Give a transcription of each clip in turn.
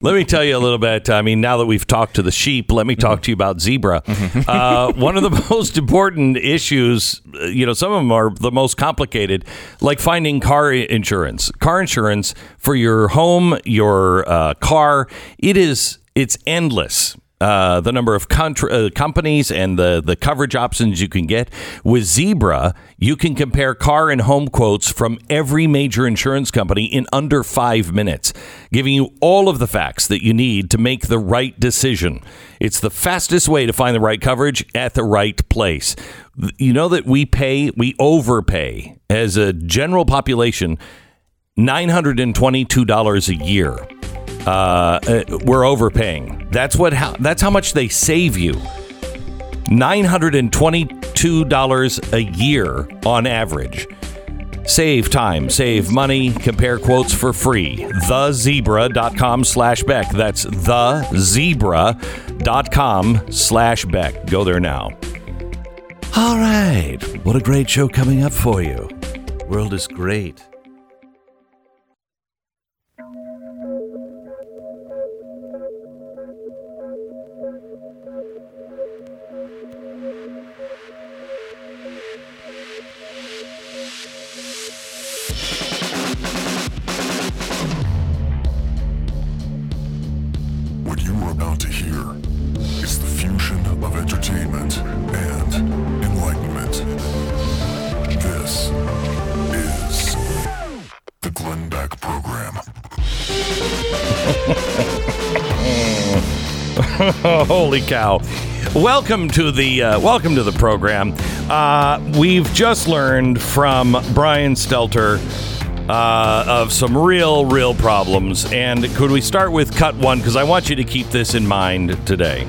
Let me tell you a little bit. I mean, now that we've talked to the sheep, let me talk to you about zebra. Uh, one of the most important issues, uh, you know, some of them are the most complicated, like finding car insurance. Car insurance for your home, your uh, car, it is it's endless uh, the number of contra- uh, companies and the, the coverage options you can get. With Zebra, you can compare car and home quotes from every major insurance company in under five minutes, giving you all of the facts that you need to make the right decision. It's the fastest way to find the right coverage at the right place. You know that we pay, we overpay as a general population $922 a year uh, uh, we're overpaying. That's what. How, that's how much they save you. Nine hundred and twenty-two dollars a year on average. Save time, save money, compare quotes for free. Thezebra.com slash Beck. That's thezebra.com slash Beck. Go there now. All right. What a great show coming up for you. World is great. Cow! Welcome to the uh, welcome to the program. Uh, we've just learned from Brian Stelter uh, of some real, real problems. And could we start with cut one? Because I want you to keep this in mind today.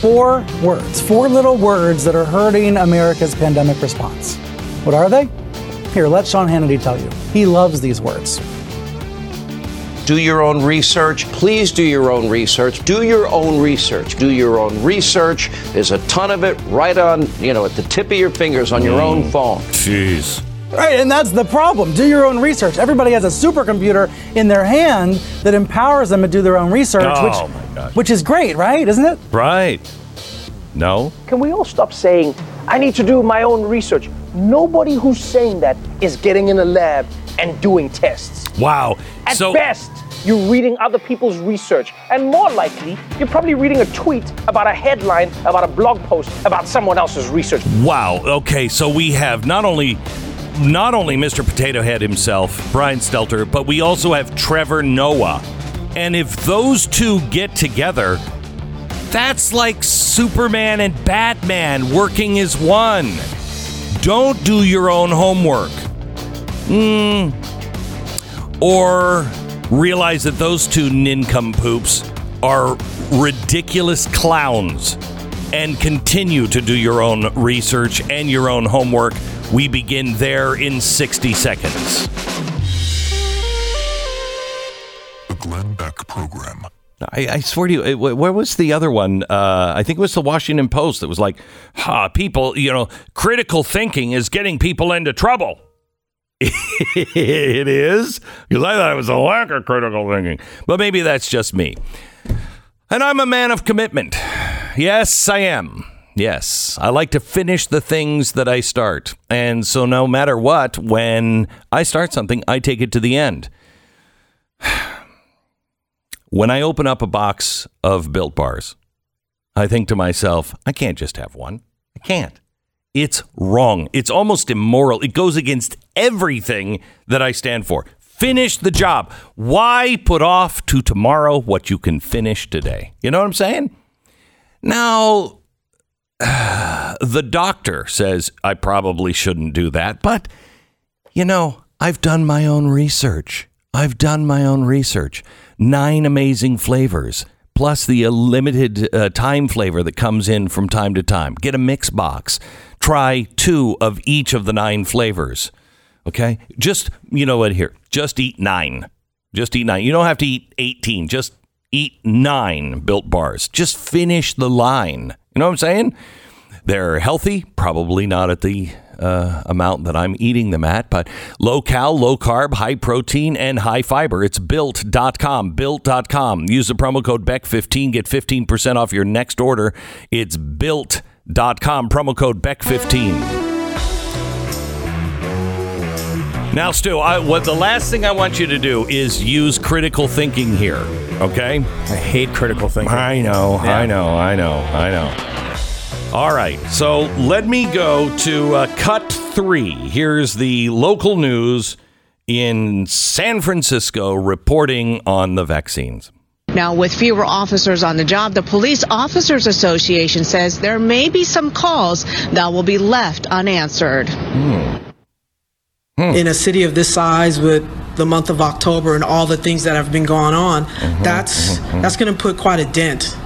Four words, four little words that are hurting America's pandemic response. What are they? Here, let Sean Hannity tell you. He loves these words do your own research. Please do your own research. Do your own research. Do your own research. There's a ton of it right on, you know, at the tip of your fingers on your mm. own phone. Jeez. Right, and that's the problem. Do your own research. Everybody has a supercomputer in their hand that empowers them to do their own research, oh, which, which is great, right? Isn't it? Right. No. Can we all stop saying, I need to do my own research? Nobody who's saying that is getting in a lab and doing tests. Wow. At so, best, you're reading other people's research. And more likely, you're probably reading a tweet about a headline, about a blog post, about someone else's research. Wow. Okay, so we have not only not only Mr. Potato Head himself, Brian Stelter, but we also have Trevor Noah. And if those two get together, that's like Superman and Batman working as one. Don't do your own homework. Hmm. Or realize that those two nincompoops are ridiculous clowns and continue to do your own research and your own homework. We begin there in 60 seconds. The Glenn Beck Program. I, I swear to you, where was the other one? Uh, I think it was the Washington Post that was like, ha, people, you know, critical thinking is getting people into trouble. it is because I thought it was a lack of critical thinking, but maybe that's just me. And I'm a man of commitment. Yes, I am. Yes, I like to finish the things that I start. And so, no matter what, when I start something, I take it to the end. When I open up a box of built bars, I think to myself, I can't just have one. I can't. It's wrong. It's almost immoral. It goes against everything that I stand for. Finish the job. Why put off to tomorrow what you can finish today? You know what I'm saying? Now, the doctor says I probably shouldn't do that, but you know, I've done my own research. I've done my own research. Nine amazing flavors plus the limited uh, time flavor that comes in from time to time. Get a mix box. Try two of each of the nine flavors. Okay? Just, you know what, here, just eat nine. Just eat nine. You don't have to eat 18. Just eat nine built bars. Just finish the line. You know what I'm saying? They're healthy, probably not at the uh, amount that I'm eating them at, but low cal, low carb, high protein, and high fiber. It's built.com. Built.com. Use the promo code BECK15, get 15% off your next order. It's built.com. .Com promo code BECK15. Now, Stu, I, what the last thing I want you to do is use critical thinking here. Okay? I hate critical thinking. I know, Yeah. I know, I know, I know. All right, so let me go to uh, cut three. Here's the local news in San Francisco reporting on the vaccines. Now, with fewer officers on the job, the Police Officers Association says there may be some calls that will be left unanswered. Hmm. Hmm. in a city of this size with the month of October and all the things that have been going on, mm-hmm, that's mm-hmm, mm-hmm. that's going to put quite a dent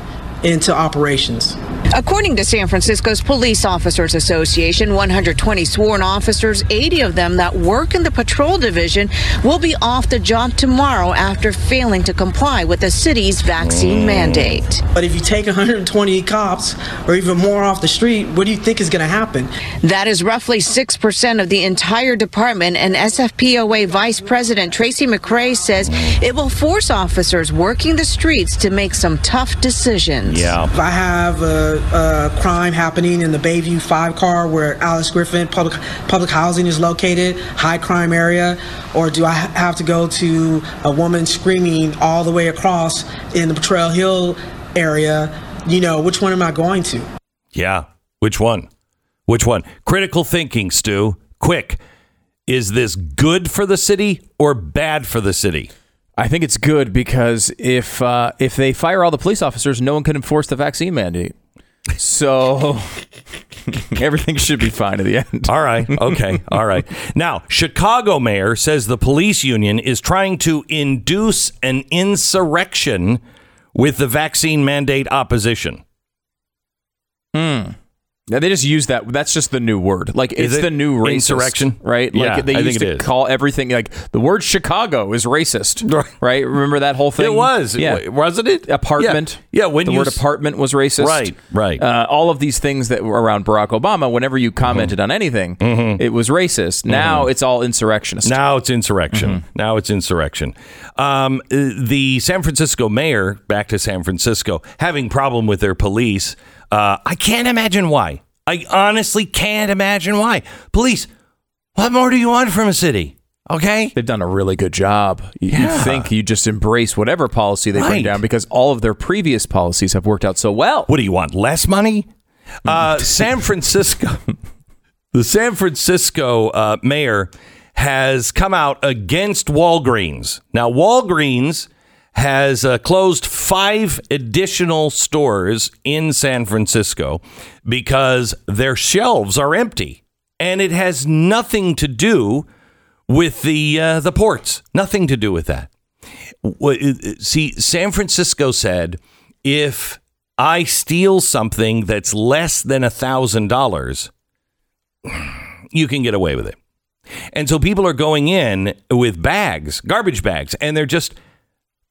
into operations. According to San Francisco's Police Officers Association, 120 sworn officers, 80 of them that work in the patrol division, will be off the job tomorrow after failing to comply with the city's vaccine mm. mandate. But if you take 120 cops or even more off the street, what do you think is going to happen? That is roughly 6% of the entire department, and SFPOA Vice President Tracy McCray says it will force officers working the streets to make some tough decisions. Yeah. If I have a, a crime happening in the Bayview 5 car where Alice Griffith public public housing is located, high crime area, or do I have to go to a woman screaming all the way across in the Trail Hill area? You know, which one am I going to? Yeah. Which one? Which one? Critical thinking, Stu. Quick. Is this good for the city or bad for the city? I think it's good because if uh, if they fire all the police officers, no one can enforce the vaccine mandate. So everything should be fine at the end. All right. Okay. All right. Now, Chicago mayor says the police union is trying to induce an insurrection with the vaccine mandate opposition. Hmm. Yeah, they just use that. That's just the new word. Like Is it's it the new racist, insurrection? right? Yeah, like they I used to call everything like the word Chicago is racist, Right. Remember that whole thing? It was. yeah. Wasn't it? Apartment. Yeah. Yeah, when the word s- apartment was racist. Right, right. Uh, all of these things that were around Barack Obama, whenever you commented on anything, it was racist. Now it's all insurrectionist. Mm-hmm. Now it's insurrection. Mm-hmm. Now it's insurrection. Um, the San Francisco mayor, back to San Francisco, having problem with their police. Uh, I can't imagine why. I honestly can't imagine why. Police, what more do you want from a city? Okay. They've done a really good job. You, Yeah. you think you just embrace whatever policy they Right. bring down because all of their previous policies have worked out so well. What do you want? Less money? Uh, San Francisco, the San Francisco uh, mayor has come out against Walgreens. Now, Walgreens has uh, closed five additional stores in San Francisco because their shelves are empty, and it has nothing to do with the uh, the ports. Nothing to do with that. See, San Francisco said if I steal something that's less than a thousand dollars, you can get away with it. And so people are going in with bags, garbage bags, and they're just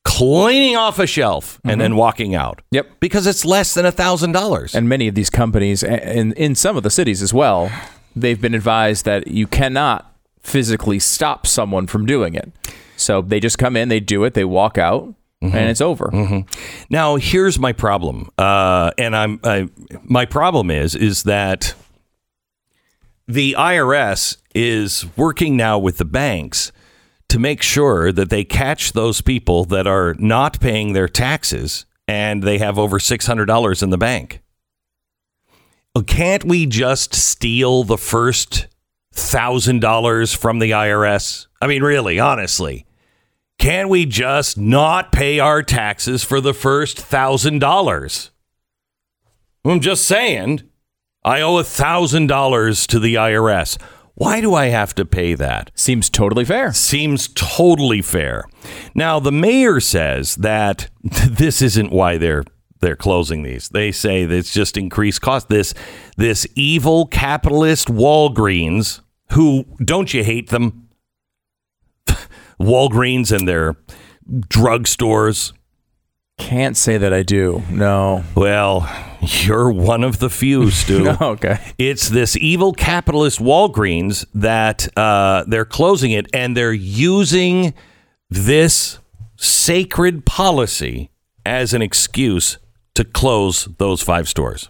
cleaning off a shelf and then mm-hmm. walking out. Yep. Because it's less than a thousand dollars. and many of these companies, and in some of the cities as well, they've been advised that you cannot physically stop someone from doing it. So they just come in, they do it, they walk out, mm-hmm. and it's over. Mm-hmm. Now, here's my problem, uh, and I'm I, my problem is is that the IRS is working now with the banks to make sure that they catch those people that are not paying their taxes and they have over six hundred dollars in the bank. Uh, Can't we just steal the first thousand dollars from the IRS? I mean, really, honestly. Can we just not pay our taxes for the first thousand dollars? I'm just saying, I owe a thousand dollars to the IRS. Why do I have to pay that? Seems totally fair. Seems totally fair. Now, the mayor says that this isn't why they're they're closing these. They say that it's just increased cost. This this evil capitalist Walgreens, who don't you hate them? Walgreens and their drugstores. Can't say that I do. No. Well, you're one of the few, Stu. okay. It's this evil capitalist Walgreens that uh, they're closing it, and they're using this sacred policy as an excuse to close those five stores.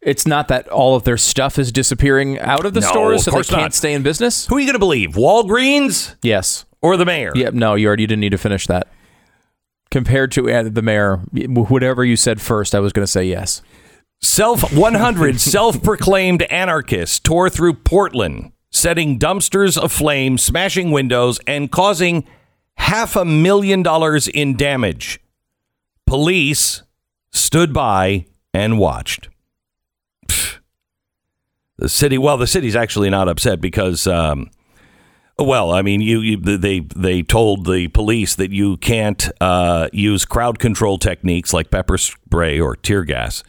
It's not that all of their stuff is disappearing out of the No, stores, of so they can't not. stay in business. Who are you going to believe? Walgreens Yes. or the mayor? Yep. No, you already didn't need to finish that. Compared to uh, the mayor, whatever you said first, I was going to say yes. Self 100 self-proclaimed anarchists tore through Portland, setting dumpsters aflame, smashing windows, and causing half a million dollars in damage. Police stood by and watched. Pfft. The city, well, the city's actually not upset because, um, well, I mean, you, you they they told the police that you can't uh, use crowd control techniques like pepper spray or tear gas.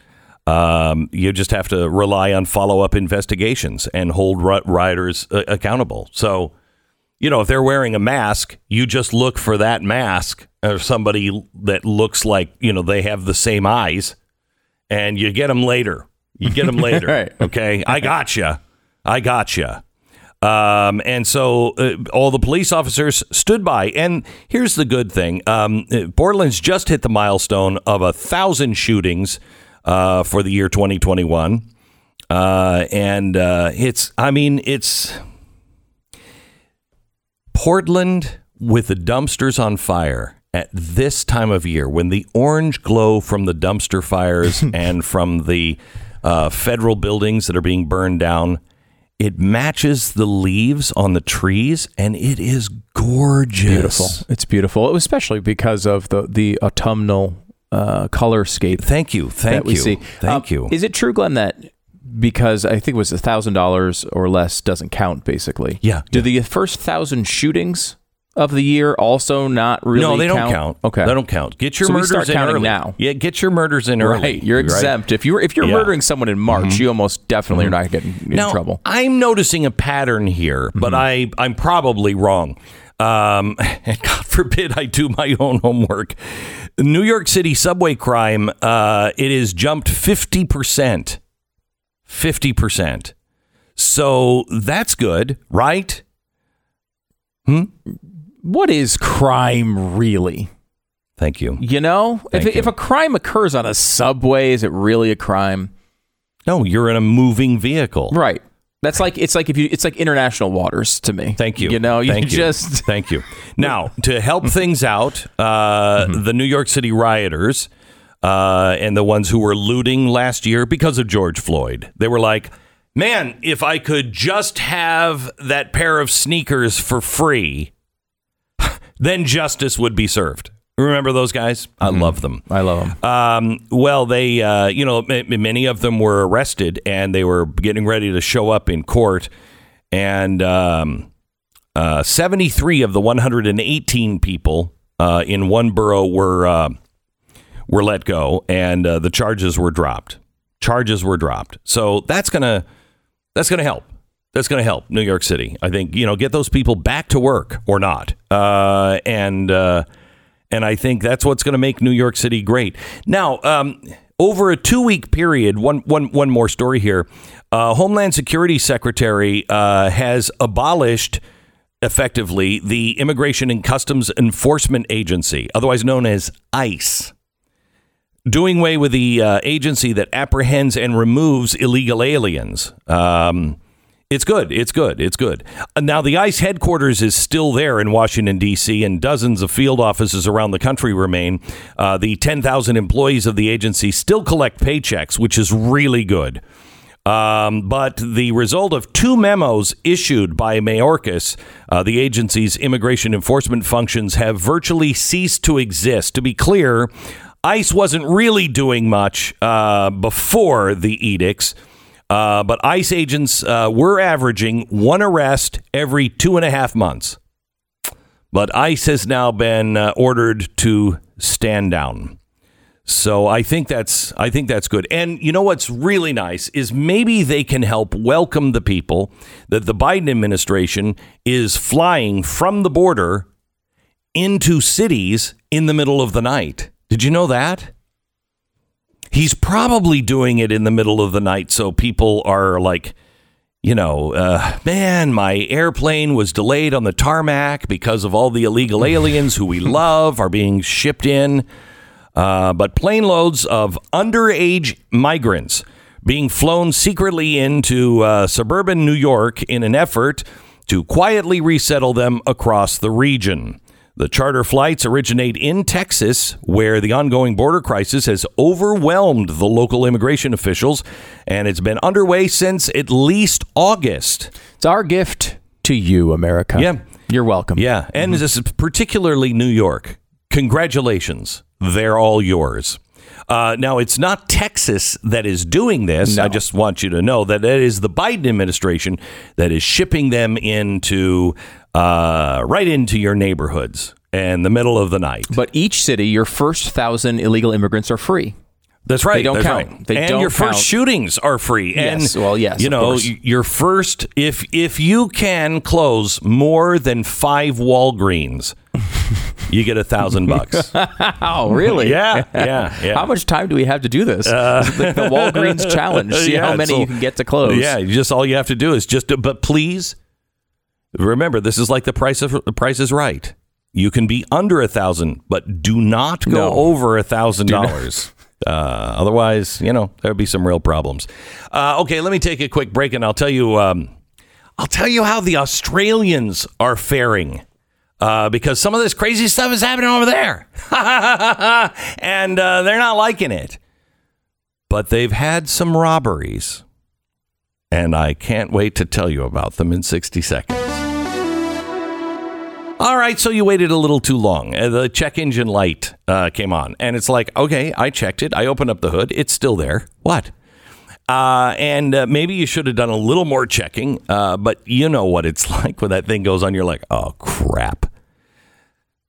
Um, you just have to rely on follow up investigations and hold ri- riders uh, accountable. So, you know, if they're wearing a mask, you just look for that mask or somebody that looks like, you know, they have the same eyes and you get them later. You get them later. Right. Okay. I got gotcha. I got gotcha. Um, and so uh, all the police officers stood by. And here's the good thing um, uh, Portland's just hit the milestone of a thousand shootings uh, for the year 2021. Uh, and uh, it's, I mean, it's Portland with the dumpsters on fire at this time of year when the orange glow from the dumpster fires and from the uh, federal buildings that are being burned down it matches the leaves on the trees and it is gorgeous Beautiful. It's beautiful, especially because of the the autumnal uh, color scape. thank you thank you see. thank Um, you Is it true, Glenn, that because I think it was a thousand dollars or less doesn't count basically? Yeah, Do yeah. the first thousand shootings of the year also not really? no, they don't count. Okay, they don't count. Get your So we murders start in counting early. now. Yeah, get your murders in early. Right, you're exempt. If you're if you're Yeah. Mm-hmm. murdering someone in March, you almost definitely are not getting in now, trouble. Mm-hmm. I'm noticing a pattern here, but I I'm probably wrong. Um, and God forbid I do my own homework. New York City subway crime uh, it has jumped fifty percent, fifty percent. So that's good, right? What is crime really? Thank you. You know, if Thank if you. a crime occurs on a subway, is it really a crime? No, you're in a moving vehicle. Right. That's like it's like if you it's like international waters to me. Thank you. You know, you Thank just Thank you. Now, to help things out, uh, Mm-hmm. the New York City rioters uh, and the ones who were looting last year because of George Floyd, they were like, man, if I could just have that pair of sneakers for free, then justice would be served. Remember those guys? I love them. I love them. Um, well, they, uh, you know, m- many of them were arrested and they were getting ready to show up in court. And um, uh, 73 of the 118 people uh, in one borough were uh, were let go, and uh, the charges were dropped. Charges were dropped. So that's gonna that's gonna help. That's going to help New York City. I think you know get those people back to work or not, uh, and uh, and I think that's what's going to make New York City great. Now, um, over a two week period, one one one more story here. Uh, Homeland Security Secretary uh, has abolished effectively the Immigration and Customs Enforcement Agency, otherwise known as ICE doing away with the uh, agency that apprehends and removes illegal aliens. Um, it's good. It's good. It's good. Uh, now, the ICE headquarters is still there in Washington, D.C., and dozens of field offices around the country remain. Uh, the 10,000 employees of the agency still collect paychecks, which is really good. Um, but the result of two memos issued by Mayorkas, uh, the agency's immigration enforcement functions have virtually ceased to exist. To be clear, ICE wasn't really doing much uh, before the edicts, uh, but ICE agents uh, were averaging one arrest every two and a half months. But ICE has now been uh, ordered to stand down. So I think that's I think that's good. And you know what's really nice is maybe they can help welcome the people that the Biden administration is flying from the border into cities in the middle of the night. Did you know that? He's probably doing it in the middle of the night so people are like, you know, uh, man, my airplane was delayed on the tarmac because of all the illegal aliens who we love are being shipped in. Uh, but plane loads of underage migrants being flown secretly into uh, suburban New York in an effort to quietly resettle them across the region. The charter flights originate in Texas, where the ongoing border crisis has overwhelmed the local immigration officials, and it's been underway since at least August. It's our gift to you, America. Yeah. You're welcome. Yeah, and this is particularly New York. Congratulations, they're all yours. Uh, now, it's not Texas that is doing this. I just want you to know that it is the Biden administration that is shipping them into uh, right into your neighborhoods in the middle of the night. But each city, your first thousand illegal immigrants are free. That's right. They don't count. right. They and don't your count. first shootings are free. Yes, And well, yes, You know, your first if if you can close more than five Walgreens, you get a thousand bucks. Oh, really? Yeah, yeah, yeah. How much time do we have to do this? Is it the, the Walgreens challenge. See Yeah, how many so- you can get to close. Yeah, you just all you have to do is just. But please remember, this is like the price of the Price is Right. You can be under a thousand, but do not go No. over a thousand dollars. Uh, otherwise, you know there'll be some real problems. Uh, okay, let me take a quick break, and I'll tell you. Um, I'll tell you how the Australians are faring. Uh, because some of this crazy stuff is happening over there. and uh, they're not liking it. But they've had some robberies. And I can't wait to tell you about them in 60 seconds. All right, so you waited a little too long. Uh, the check engine light uh, came on, and it's like, okay, I checked it. I opened up the hood. It's still there. What? Uh, and uh, maybe you should have done a little more checking, uh, but you know what it's like when that thing goes on. You're like, oh, crap.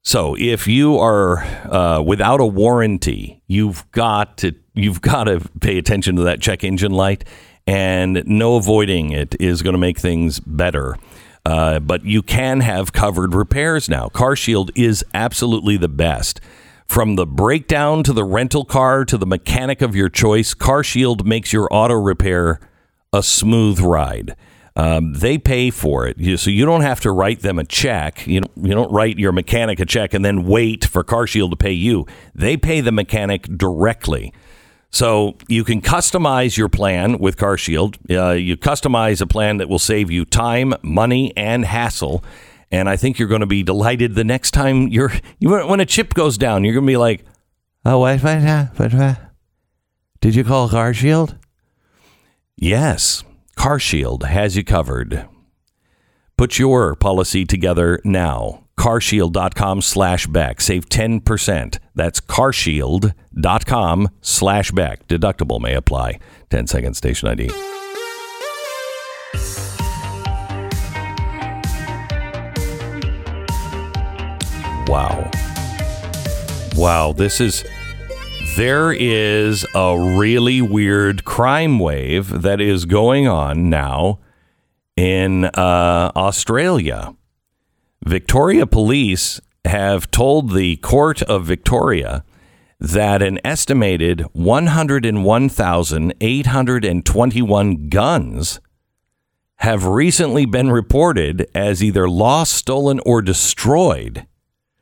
So if you are uh, without a warranty, you've got to you've got to pay attention to that check engine light, and no avoiding it is going to make things better. Uh, but you can have covered repairs now. CarShield is absolutely the best. From the breakdown to the rental car to the mechanic of your choice, CarShield makes your auto repair a smooth ride. Um, they pay for it, so you don't have to write them a check. You don't, you don't write your mechanic a check and then wait for CarShield to pay you. They pay the mechanic directly. So you can customize your plan with CarShield. Uh, you customize a plan that will save you time, money, and hassle. And I think you're going to be delighted the next time you're you, when a chip goes down. You're going to be like, "Oh, what? What? what, what? Did you call CarShield?" Yes, CarShield has you covered. Put your policy together now. carshield.com slash Beck. Save 10%. That's carshield.com slash Beck. Deductible may apply. 10 second station ID. Wow. Wow, this is there is a really weird crime wave that is going on now in uh, Australia. Victoria police have told the court of Victoria that an estimated 101,821 guns have recently been reported as either lost, stolen, or destroyed.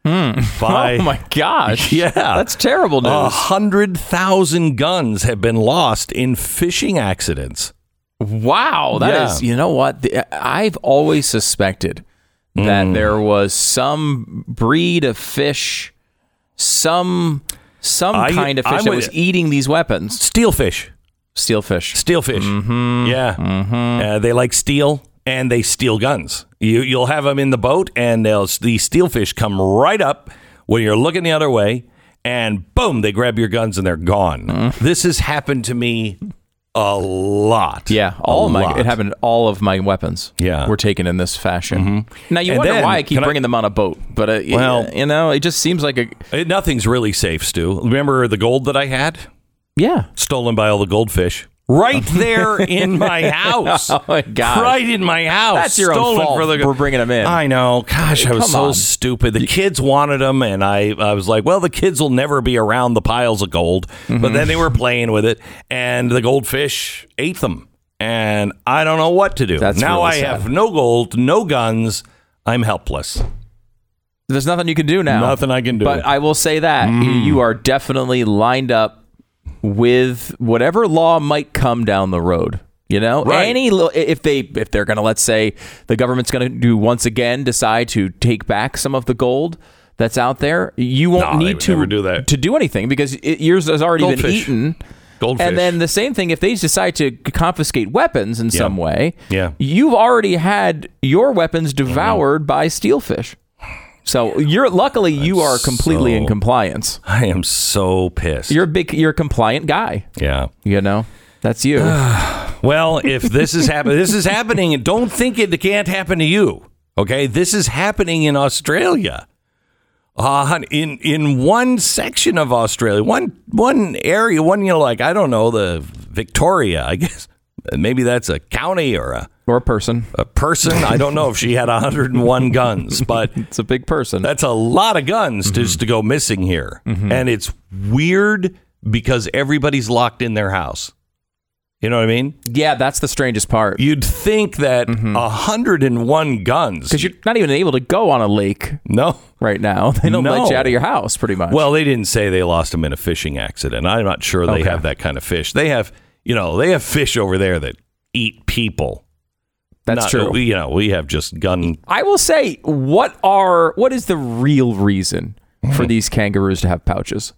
Hmm. Oh by, Oh my gosh. Yeah. That's terrible news. A hundred thousand guns have been lost in fishing accidents. Wow, that is. Yeah. You know what? I've always suspected that Mm. there was some breed of fish, some some I- kind of I'm fish that was eating these weapons. Steelfish. Steelfish. Steelfish. Mm-hmm. Yeah. Uh, they like steel and they steal guns. You, you'll have them in the boat and they'll, the steelfish come right up when you're looking the other way and boom, they grab your guns and they're gone. This has happened to me a lot. Yeah, all of my lot. it happened. All of my weapons, Yeah. were taken in this fashion. Now you And wonder then, why I keep can I- bringing them on a boat, but uh, Well- you know, it just seems like a Uh, Nothing's really safe, Stu. Remember the gold that I had? yeah. Stolen by all the goldfish. Right there in my house. Oh my god! Right in my house. That's your own Stolen fault for, the, for bringing them in. I know. Gosh, I was Come so on. stupid. The kids wanted them, and I, I was like, well, the kids will never be around the piles of gold. Mm-hmm. But then they were playing with it, and the goldfish ate them. And I don't know what to do. That's now really I sad. have no gold, no guns. I'm helpless. There's nothing you can do now. Nothing I can do. But I will say that Mm. you are definitely lined up with whatever law might come down the road. You know, Right. any if they if they're going to let's say the government's going to do once again decide to take back some of the gold that's out there, you won't No, need to do that. to do anything because it, yours has already been Goldfish. eaten. Goldfish. And then the same thing if they decide to confiscate weapons in some way, Yeah. you've already had your weapons devoured by steelfish. So you're luckily you are completely in compliance. I am so pissed. You're a big you're a compliant guy. yeah. You know? That's you. Well, if this is happening, this is happening, and don't think it can't happen to you. Okay, this is happening in Australia. Uh, in in one section of Australia, one one area, one you know, like I don't know, the Victoria, I guess maybe that's a county or a, or a person. a person. I don't know if she had 101 guns, but It's a big person. that's a lot of guns just mm-hmm. to go missing here. Mm-hmm. And it's weird because everybody's locked in their house. You know what I mean? yeah, that's the strangest part. You'd think that mm-hmm. a 101 guns. Because you're not even able to go on a lake no. right now. They don't let you out of your house pretty much. Well, they didn't say they lost them in a fishing accident. I'm not sure they Okay. have that kind of fish. They have, you know, they have fish over there that eat people. That's Not- true. We, you know, we have just gun. I will say, what are what is the real reason for hmm. these kangaroos to have pouches?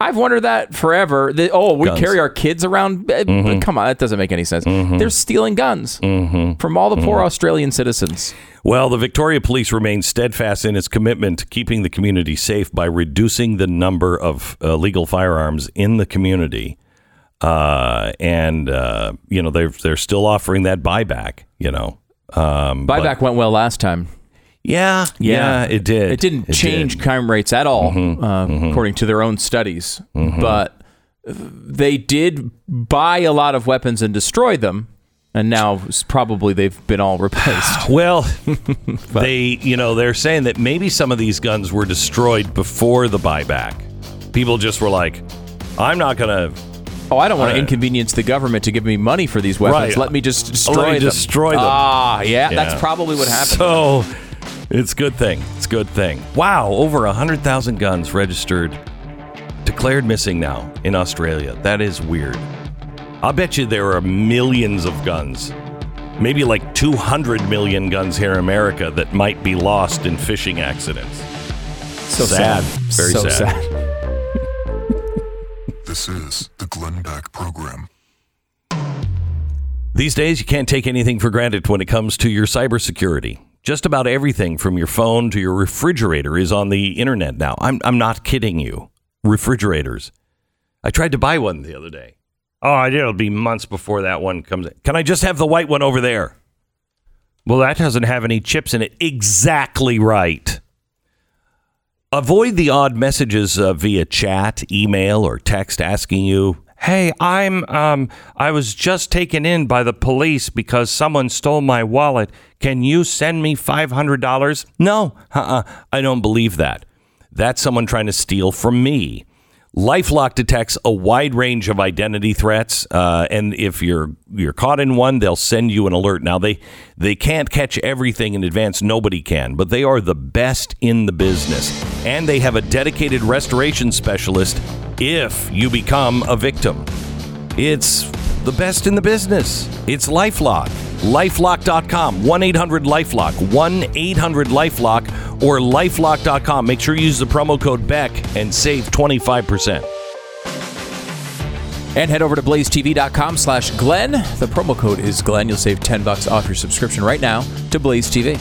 I've wondered that forever. The- oh, we Guns. carry our kids around. Eh, but mm-hmm. Come on, that doesn't make any sense. Mm-hmm. They're stealing guns mm-hmm. from all the poor Australian citizens. Well, the Victoria Police remains steadfast in its commitment to keeping the community safe by reducing the number of uh, legal firearms in the community. Uh, and uh, you know they're they're still offering that buyback. You know, um, but- Buyback went well last time. yeah, yeah, it did. It didn't change did. crime rates at all, uh, according to their own studies. But they did buy a lot of weapons and destroy them, and now probably they've been all replaced. Well, they, you know, they're saying that maybe some of these guns were destroyed before the buyback. People just were like, "I'm not gonna Oh, I don't want to inconvenience the government to give me money for these weapons. Right. Let me just destroy Let me them. destroy them. Ah, yeah, Yeah. that's probably what happened. So it's a good thing. It's a good thing. Wow, over 100,000 guns registered, declared missing now in Australia. That is weird. I'll bet you there are millions of guns. Maybe like 200 million guns here in America that might be lost in fishing accidents. so sad. sad. Very so sad. This is the Glenn Beck Program. These days, you can't take anything for granted when it comes to your cybersecurity. Just about everything from your phone to your refrigerator is on the internet now. I'm, I'm not kidding you. Refrigerators. I tried to buy one the other day. Oh, it'll be months before that one comes in. Can I just have the white one over there? Well, that doesn't have any chips in it. Exactly right. Avoid the odd messages uh, via chat, email, or text asking you, "Hey, I'm um I was just taken in by the police because someone stole my wallet. Can you send me $500?" No. Uh-uh. I don't believe that. That's someone trying to steal from me. LifeLock detects a wide range of identity threats, uh, and if you're you're caught in one, they'll send you an alert. Now they they can't catch everything in advance; nobody can, but they are the best in the business, and they have a dedicated restoration specialist if you become a victim. It's the best in the business. It's LifeLock. LifeLock.com. 1 800 Lifelock. 1 800 Lifelock or lifelock.com. Make sure you use the promo code BECK and save 25%. And head over to blazetv.com slash Glenn. The promo code is Glenn. You'll save 10 bucks off your subscription right now to Blaze TV.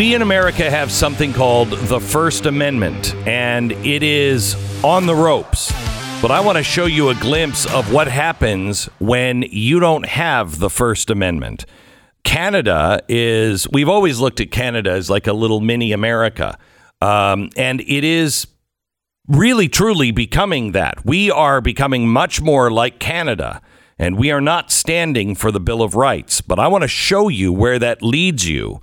We in America have something called the First Amendment, and it is on the ropes. But I want to show you a glimpse of what happens when you don't have the First Amendment. Canada is, we've always looked at Canada as like a little mini America. Um, and it is really truly becoming that. We are becoming much more like Canada, and we are not standing for the Bill of Rights. But I want to show you where that leads you.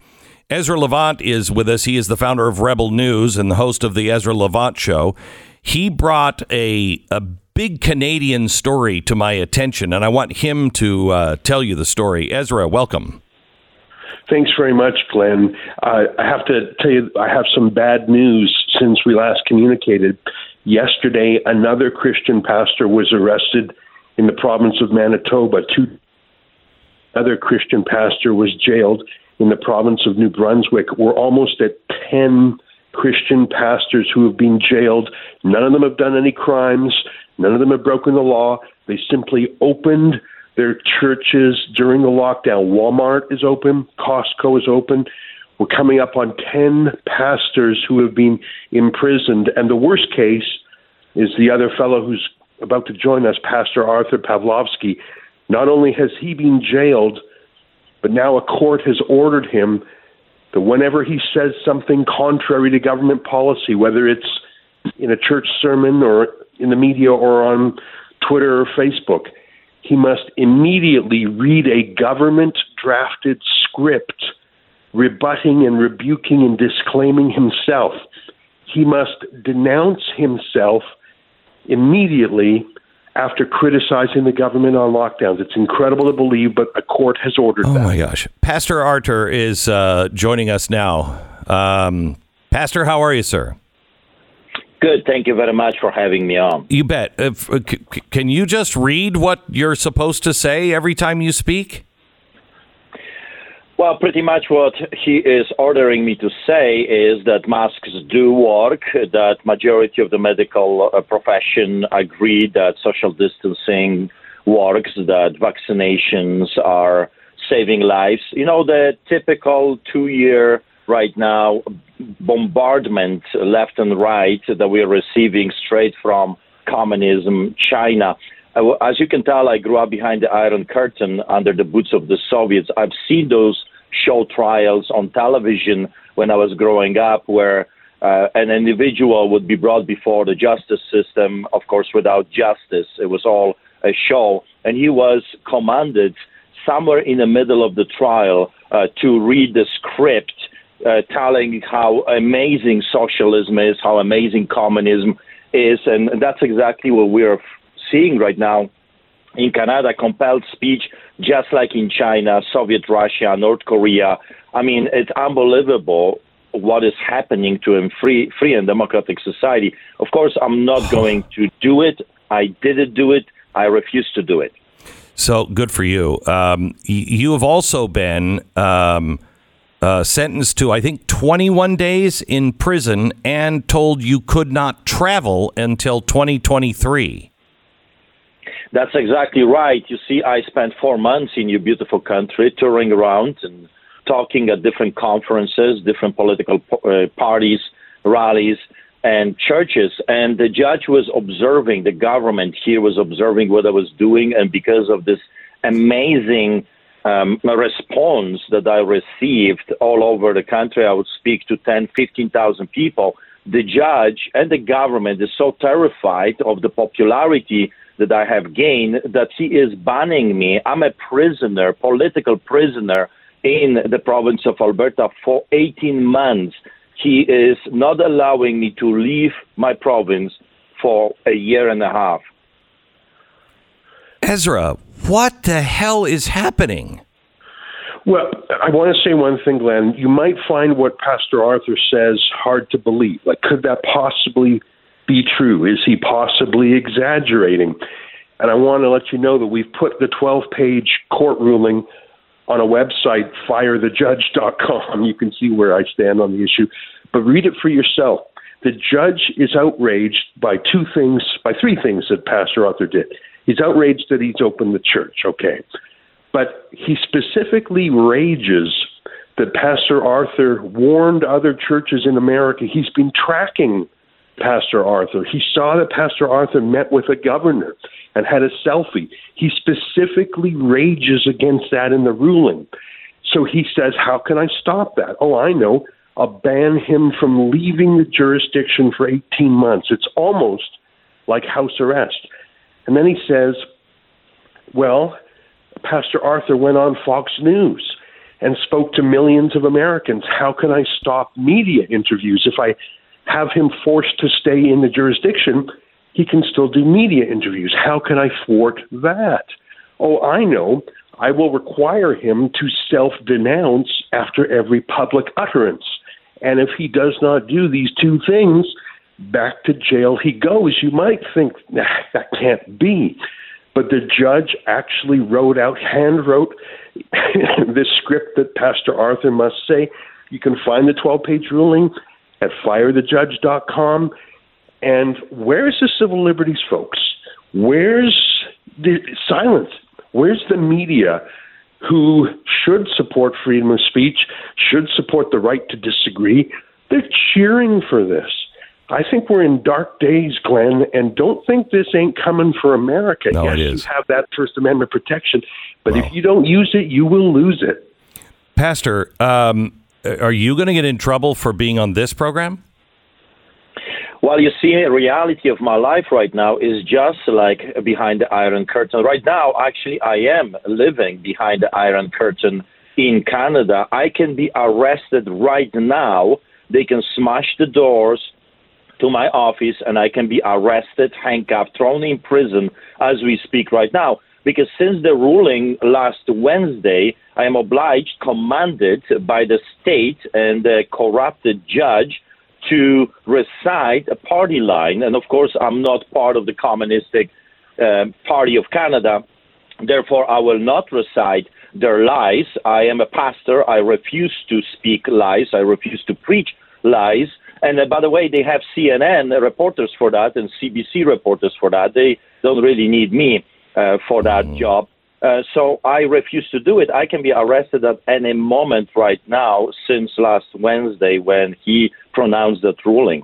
Ezra Levant is with us. He is the founder of Rebel News and the host of the Ezra Levant Show. He brought a, a big Canadian story to my attention, and I want him to uh, tell you the story. Ezra, welcome. Thanks very much, Glenn. Uh, I have to tell you, I have some bad news since we last communicated. Yesterday, another Christian pastor was arrested in the province of Manitoba. Two Christian pastor was jailed in the province of New Brunswick. We're almost at 10 Christian pastors who have been jailed. None of them have done any crimes. None of them have broken the law. They simply opened their churches during the lockdown. Walmart is open, Costco is open. We're coming up on 10 pastors who have been imprisoned. And the worst case is the other fellow who's about to join us, Pastor Arthur Pawlowski. Not only has he been jailed, but now a court has ordered him that whenever he says something contrary to government policy, whether it's in a church sermon or in the media or on Twitter or Facebook, he must immediately read a government drafted script rebutting and rebuking and disclaiming himself. He must denounce himself immediately after criticizing the government on lockdowns. It's incredible to believe, but a court has ordered oh that. my gosh. Pastor Arthur is uh, joining us now. Um, Pastor, how are you, sir? Good. Thank you very much for having me on. You bet. If, uh, c- c- can you just read what you're supposed to say every time you speak? Well, pretty much what he is ordering me to say is that masks do work, that majority of the medical uh, profession agree that social distancing works, that vaccinations are saving lives. You know, the typical two-year right now bombardment left and right that we're receiving straight from communism, China. Uh, As you can tell, I grew up behind the Iron Curtain under the boots of the Soviets. I've seen those show trials on television when I was growing up, where uh, an individual would be brought before the justice system, of course, without justice. It was all a show. And he was commanded somewhere in the middle of the trial uh, to read the script uh, telling how amazing socialism is, how amazing communism is. And that's exactly what we're seeing right now in Canada, compelled speech, just like in China, Soviet Russia, North Korea. I mean, it's unbelievable what is happening to a free, free and democratic society. Of course, I'm not going to do it. I didn't do it. I refuse to do it. So good for you. Um, you have also been um, uh, sentenced to, I think, 21 days in prison and told you could not travel until 2023. That's exactly right. You see, I spent four months in your beautiful country touring around and talking at different conferences, different political uh, parties, rallies, and churches. And the judge was observing, the government here was observing what I was doing. And because of this amazing um, response that I received all over the country, I would speak to 10, 15,000 people. The judge and the government is so terrified of the popularity that I have gained that he is banning me. I'm a prisoner, political prisoner in the province of Alberta for 18 months. He is not allowing me to leave my province for a year and a half. Ezra, what the hell is happening? Well, I want to say one thing, Glenn. You might find what Pastor Arthur says hard to believe. Like, could that possibly be true? Is he possibly exaggerating? And I want to let you know that we've put the 12 page court ruling on a website, firethejudge.com. You can see where I stand on the issue, but read it for yourself. The judge is outraged by two things, by three things that Pastor Arthur did. He's outraged that he's opened the church, okay. But he specifically rages that Pastor Arthur warned other churches in America. He's been tracking Pastor Arthur. He saw that Pastor Arthur met with a governor and had a selfie. He specifically rages against that in the ruling. So he says, How can I stop that? Oh, I know. I'll ban him from leaving the jurisdiction for 18 months. It's almost like house arrest. And then he says, Well, Pastor Arthur went on Fox News and spoke to millions of Americans. How can I stop media interviews? If I have him forced to stay in the jurisdiction, he can still do media interviews. How can I thwart that? Oh, I know. I will require him to self denounce after every public utterance. And if he does not do these two things, back to jail he goes. You might think nah, that can't be. But the judge actually wrote out, hand wrote this script that Pastor Arthur must say. You can find the 12 page ruling at firethejudge.com. And where's the civil liberties, folks? Where's the silence? Where's the media who should support freedom of speech, should support the right to disagree? They're cheering for this. I think we're in dark days, Glenn, and don't think this ain't coming for America. No, yes, it is. you have that First Amendment protection, but if you don't use it, you will lose it. Pastor, um, are you going to get in trouble for being on this program? Well, you see, the reality of my life right now is just like behind the Iron Curtain. Right now, actually, I am living behind the Iron Curtain in Canada. I can be arrested right now. They can smash the doors to my office and I can be arrested, handcuffed, thrown in prison as we speak right now. Because since the ruling last Wednesday, I am obliged, commanded by the state and the corrupted judge to recite a party line. And of course, I'm not part of the Communistic uh, Party of Canada. Therefore, I will not recite their lies. I am a pastor. I refuse to speak lies. I refuse to preach lies. And uh, by the way, they have CNN reporters for that and CBC reporters for that. They don't really need me uh, for that job. Uh, so I refuse to do it. I can be arrested at any moment right now since last Wednesday when he pronounced that ruling.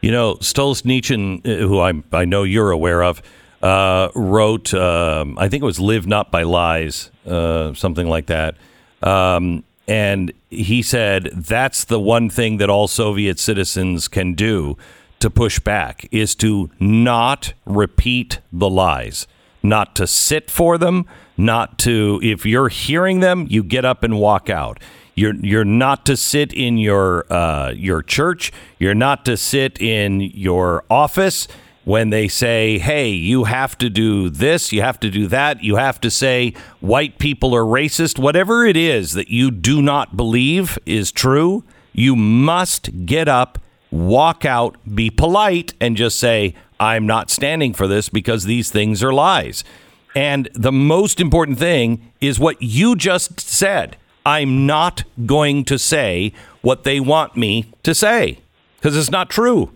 You know, Solzhenitsyn, uh, who I, I know you're aware of, uh, wrote, um, I think it was Live Not by Lies, uh, something like that. Um, and he said that's the one thing that all Soviet citizens can do to push back is to not repeat the lies, not to sit for them, not to if you're hearing them, you get up and walk out. You're you're not to sit in your uh, your church. You're not to sit in your office when they say, "Hey, you have to do this, you have to do that, you have to say white people are racist." Whatever it is that you do not believe is true, you must get up, walk out, be polite, and just say, "I'm not standing for this because these things are lies." And the most important thing is what you just said. I'm not going to say what they want me to say because it's not true.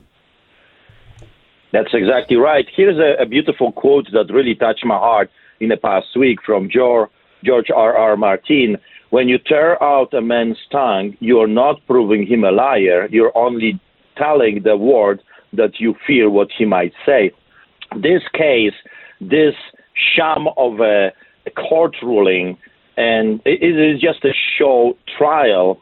That's exactly right. Here's a, a, beautiful quote that really touched my heart in the past week from George, George R. R. Martin. When you tear out a man's tongue, you are not proving him a liar. You're only telling the world that you fear what he might say. This case, this sham of a, a court ruling, and it is just a show trial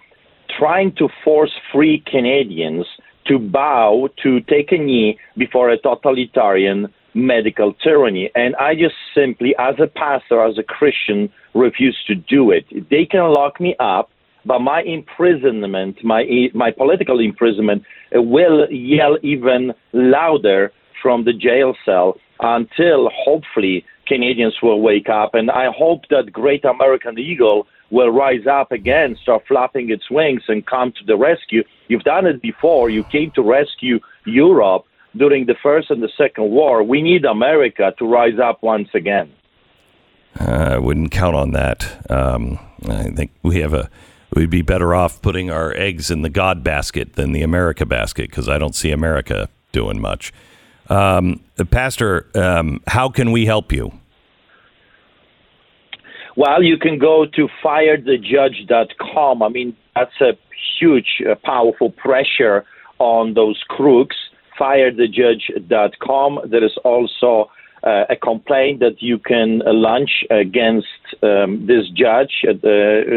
trying to force free Canadians to bow, to take a knee before a totalitarian medical tyranny. And I just simply, as a pastor, as a Christian, refuse to do it. They can lock me up, but my imprisonment, my, my political imprisonment, will yell even louder from the jail cell until hopefully Canadians will wake up. And I hope that great American eagle will rise up again, start flapping its wings, and come to the rescue. You've done it before. You came to rescue Europe during the First and the Second War. We need America to rise up once again. Uh, I wouldn't count on that. Um, I think we have a. We'd be better off putting our eggs in the God basket than the America basket because I don't see America doing much. Um, Pastor, um, how can we help you? Well, you can go to firethejudge.com. I mean, that's a huge, uh, powerful pressure on those crooks. Firethejudge.com. There is also a complaint that you can uh, launch against um, this judge uh,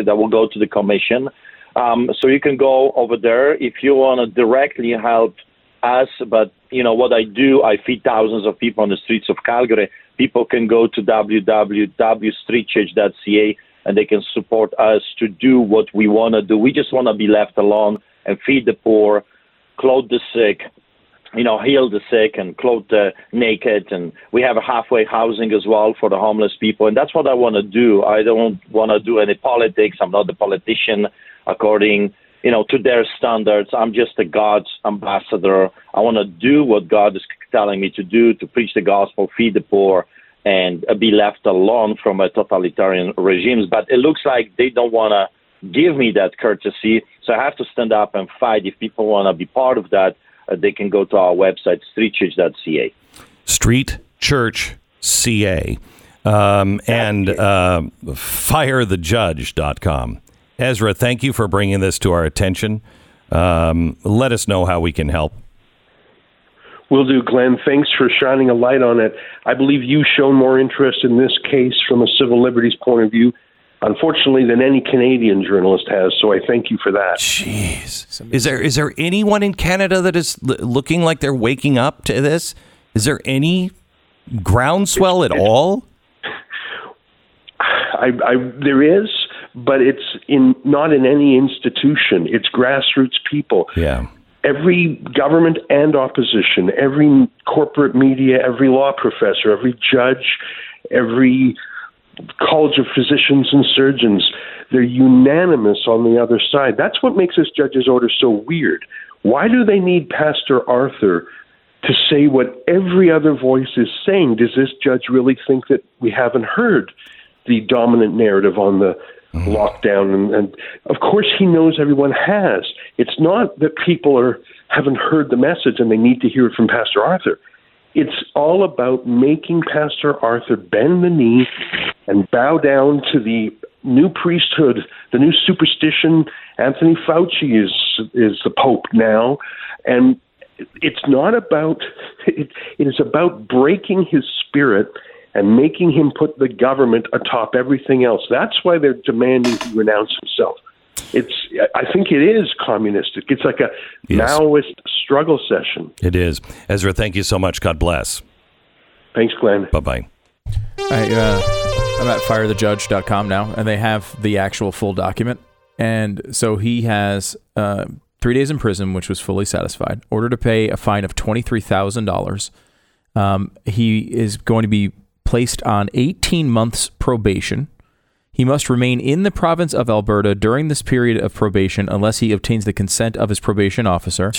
that will go to the commission. Um, so you can go over there if you want to directly help us. But you know what I do? I feed thousands of people on the streets of Calgary. People can go to www.streetchurch.ca and they can support us to do what we want to do. We just want to be left alone and feed the poor, clothe the sick, you know, heal the sick and clothe the naked. And we have a halfway housing as well for the homeless people. And that's what I want to do. I don't want to do any politics. I'm not a politician according, you know, to their standards. I'm just a God's ambassador. I want to do what God is telling me to do to preach the gospel, feed the poor, and uh, be left alone from a totalitarian regimes. But it looks like they don't want to give me that courtesy. So I have to stand up and fight. If people want to be part of that, uh, they can go to our website, streetchurch.ca. Street Church CA. Um, and uh, firethejudge.com. Ezra, thank you for bringing this to our attention. Um, let us know how we can help. Will do, Glenn. Thanks for shining a light on it. I believe you've shown more interest in this case from a civil liberties point of view, unfortunately, than any Canadian journalist has. So I thank you for that. Jeez, is there is there anyone in Canada that is l- looking like they're waking up to this? Is there any groundswell at all? I, I, there is, but it's in not in any institution. It's grassroots people. Yeah. Every government and opposition, every corporate media, every law professor, every judge, every college of physicians and surgeons, they're unanimous on the other side. That's what makes this judge's order so weird. Why do they need Pastor Artur to say what every other voice is saying? Does this judge really think that we haven't heard the dominant narrative on the mm-hmm. lockdown? And, and of course, he knows everyone has. It's not that people are haven't heard the message and they need to hear it from Pastor Artur. It's all about making Pastor Artur bend the knee and bow down to the new priesthood, the new superstition. Anthony Fauci is is the Pope now, and it's not about. It, it is about breaking his spirit and making him put the government atop everything else. That's why they're demanding he renounce himself. It's. I think it is communistic. It's like a Yes. Maoist struggle session. It is. Ezra, thank you so much. God bless. Thanks, Glenn. Bye bye. I, uh, I'm at firethejudge.com now, and they have the actual full document. And so he has uh, three days in prison, which was fully satisfied, order to pay a fine of $23,000. Um, he is going to be placed on 18 months probation. He must remain in the province of Alberta during this period of probation unless he obtains the consent of his probation officer.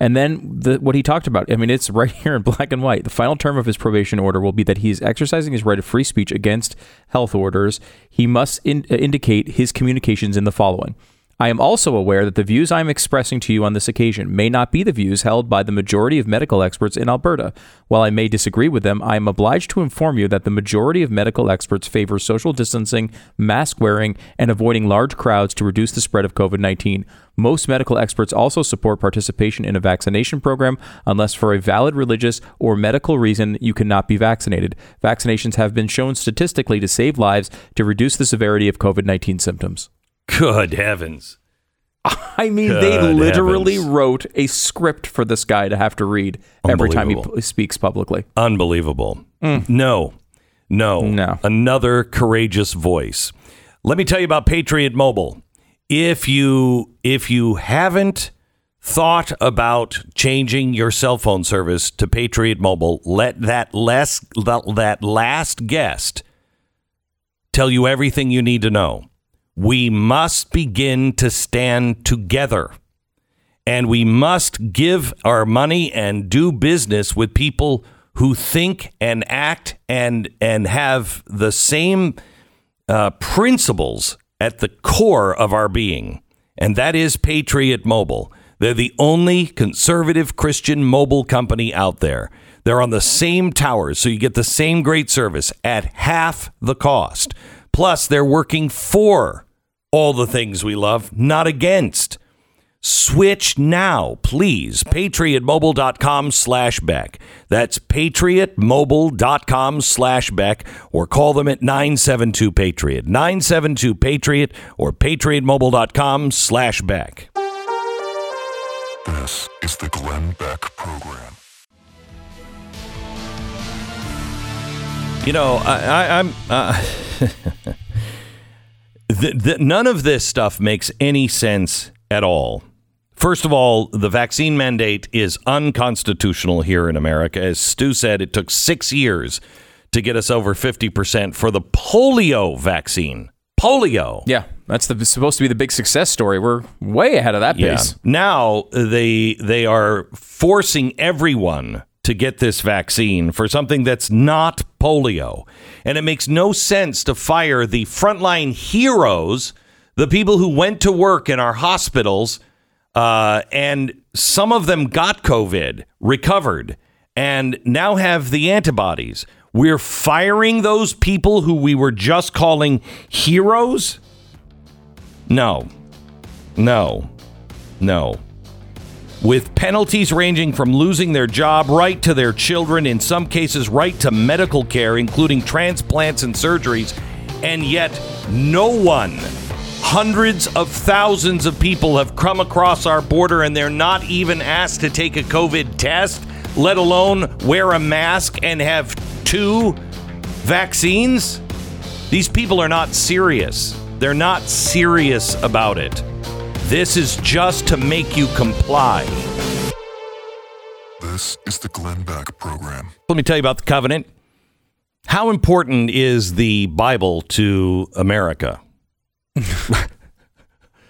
And then the, what he talked about, I mean, it's right here in black and white. The final term of his probation order will be that he is exercising his right of free speech against health orders. He must in, uh, indicate his communications in the following. I am also aware that the views I am expressing to you on this occasion may not be the views held by the majority of medical experts in Alberta. While I may disagree with them, I am obliged to inform you that the majority of medical experts favor social distancing, mask wearing, and avoiding large crowds to reduce the spread of COVID 19. Most medical experts also support participation in a vaccination program unless for a valid religious or medical reason you cannot be vaccinated. Vaccinations have been shown statistically to save lives to reduce the severity of COVID 19 symptoms. Good heavens. I mean, they literally heavens. wrote a script for this guy to have to read every time he p- speaks publicly. Unbelievable. Mm. No, no, No. Another courageous voice. Let me tell you about Patriot Mobile. If you if you haven't thought about changing your cell phone service to Patriot Mobile, let that less that last guest tell you everything you need to know. We must begin to stand together and we must give our money and do business with people who think and act and and have the same uh, principles at the core of our being, and that is Patriot Mobile. They're the only conservative Christian mobile company out there. They're on the same towers, so you get the same great service at half the cost. Plus, they're working for all the things we love, not against. Switch now, please. PatriotMobile.com slash Beck. That's PatriotMobile.com slash Beck or call them at 972 Patriot. 972 Patriot or PatriotMobile.com slash Beck. This is the Glenn Beck Program. You know, I. Uh, th- th- none of this stuff makes any sense at all. First of all, the vaccine mandate is unconstitutional here in America. As Stu said, it took six years to get us over 50% for the polio vaccine. Polio. Yeah, that's the supposed to be the big success story. We're way ahead of that pace. Now they they are forcing everyone to get this vaccine for something that's not polio. And it makes no sense to fire the frontline heroes, the people who went to work in our hospitals, uh, and some of them got COVID, recovered, and now have the antibodies. We're firing those people who we were just calling heroes? No. No. No with penalties ranging from losing their job right to their children, in some cases, right to medical care, including transplants and surgeries. And yet, no one, hundreds of thousands of people have come across our border and they're not even asked to take a COVID test, let alone wear a mask and have two vaccines. These people are not serious. They're not serious about it. This is just to make you comply. This is the Glenn Beck Program. Let me tell you about the covenant. How important is the Bible to America?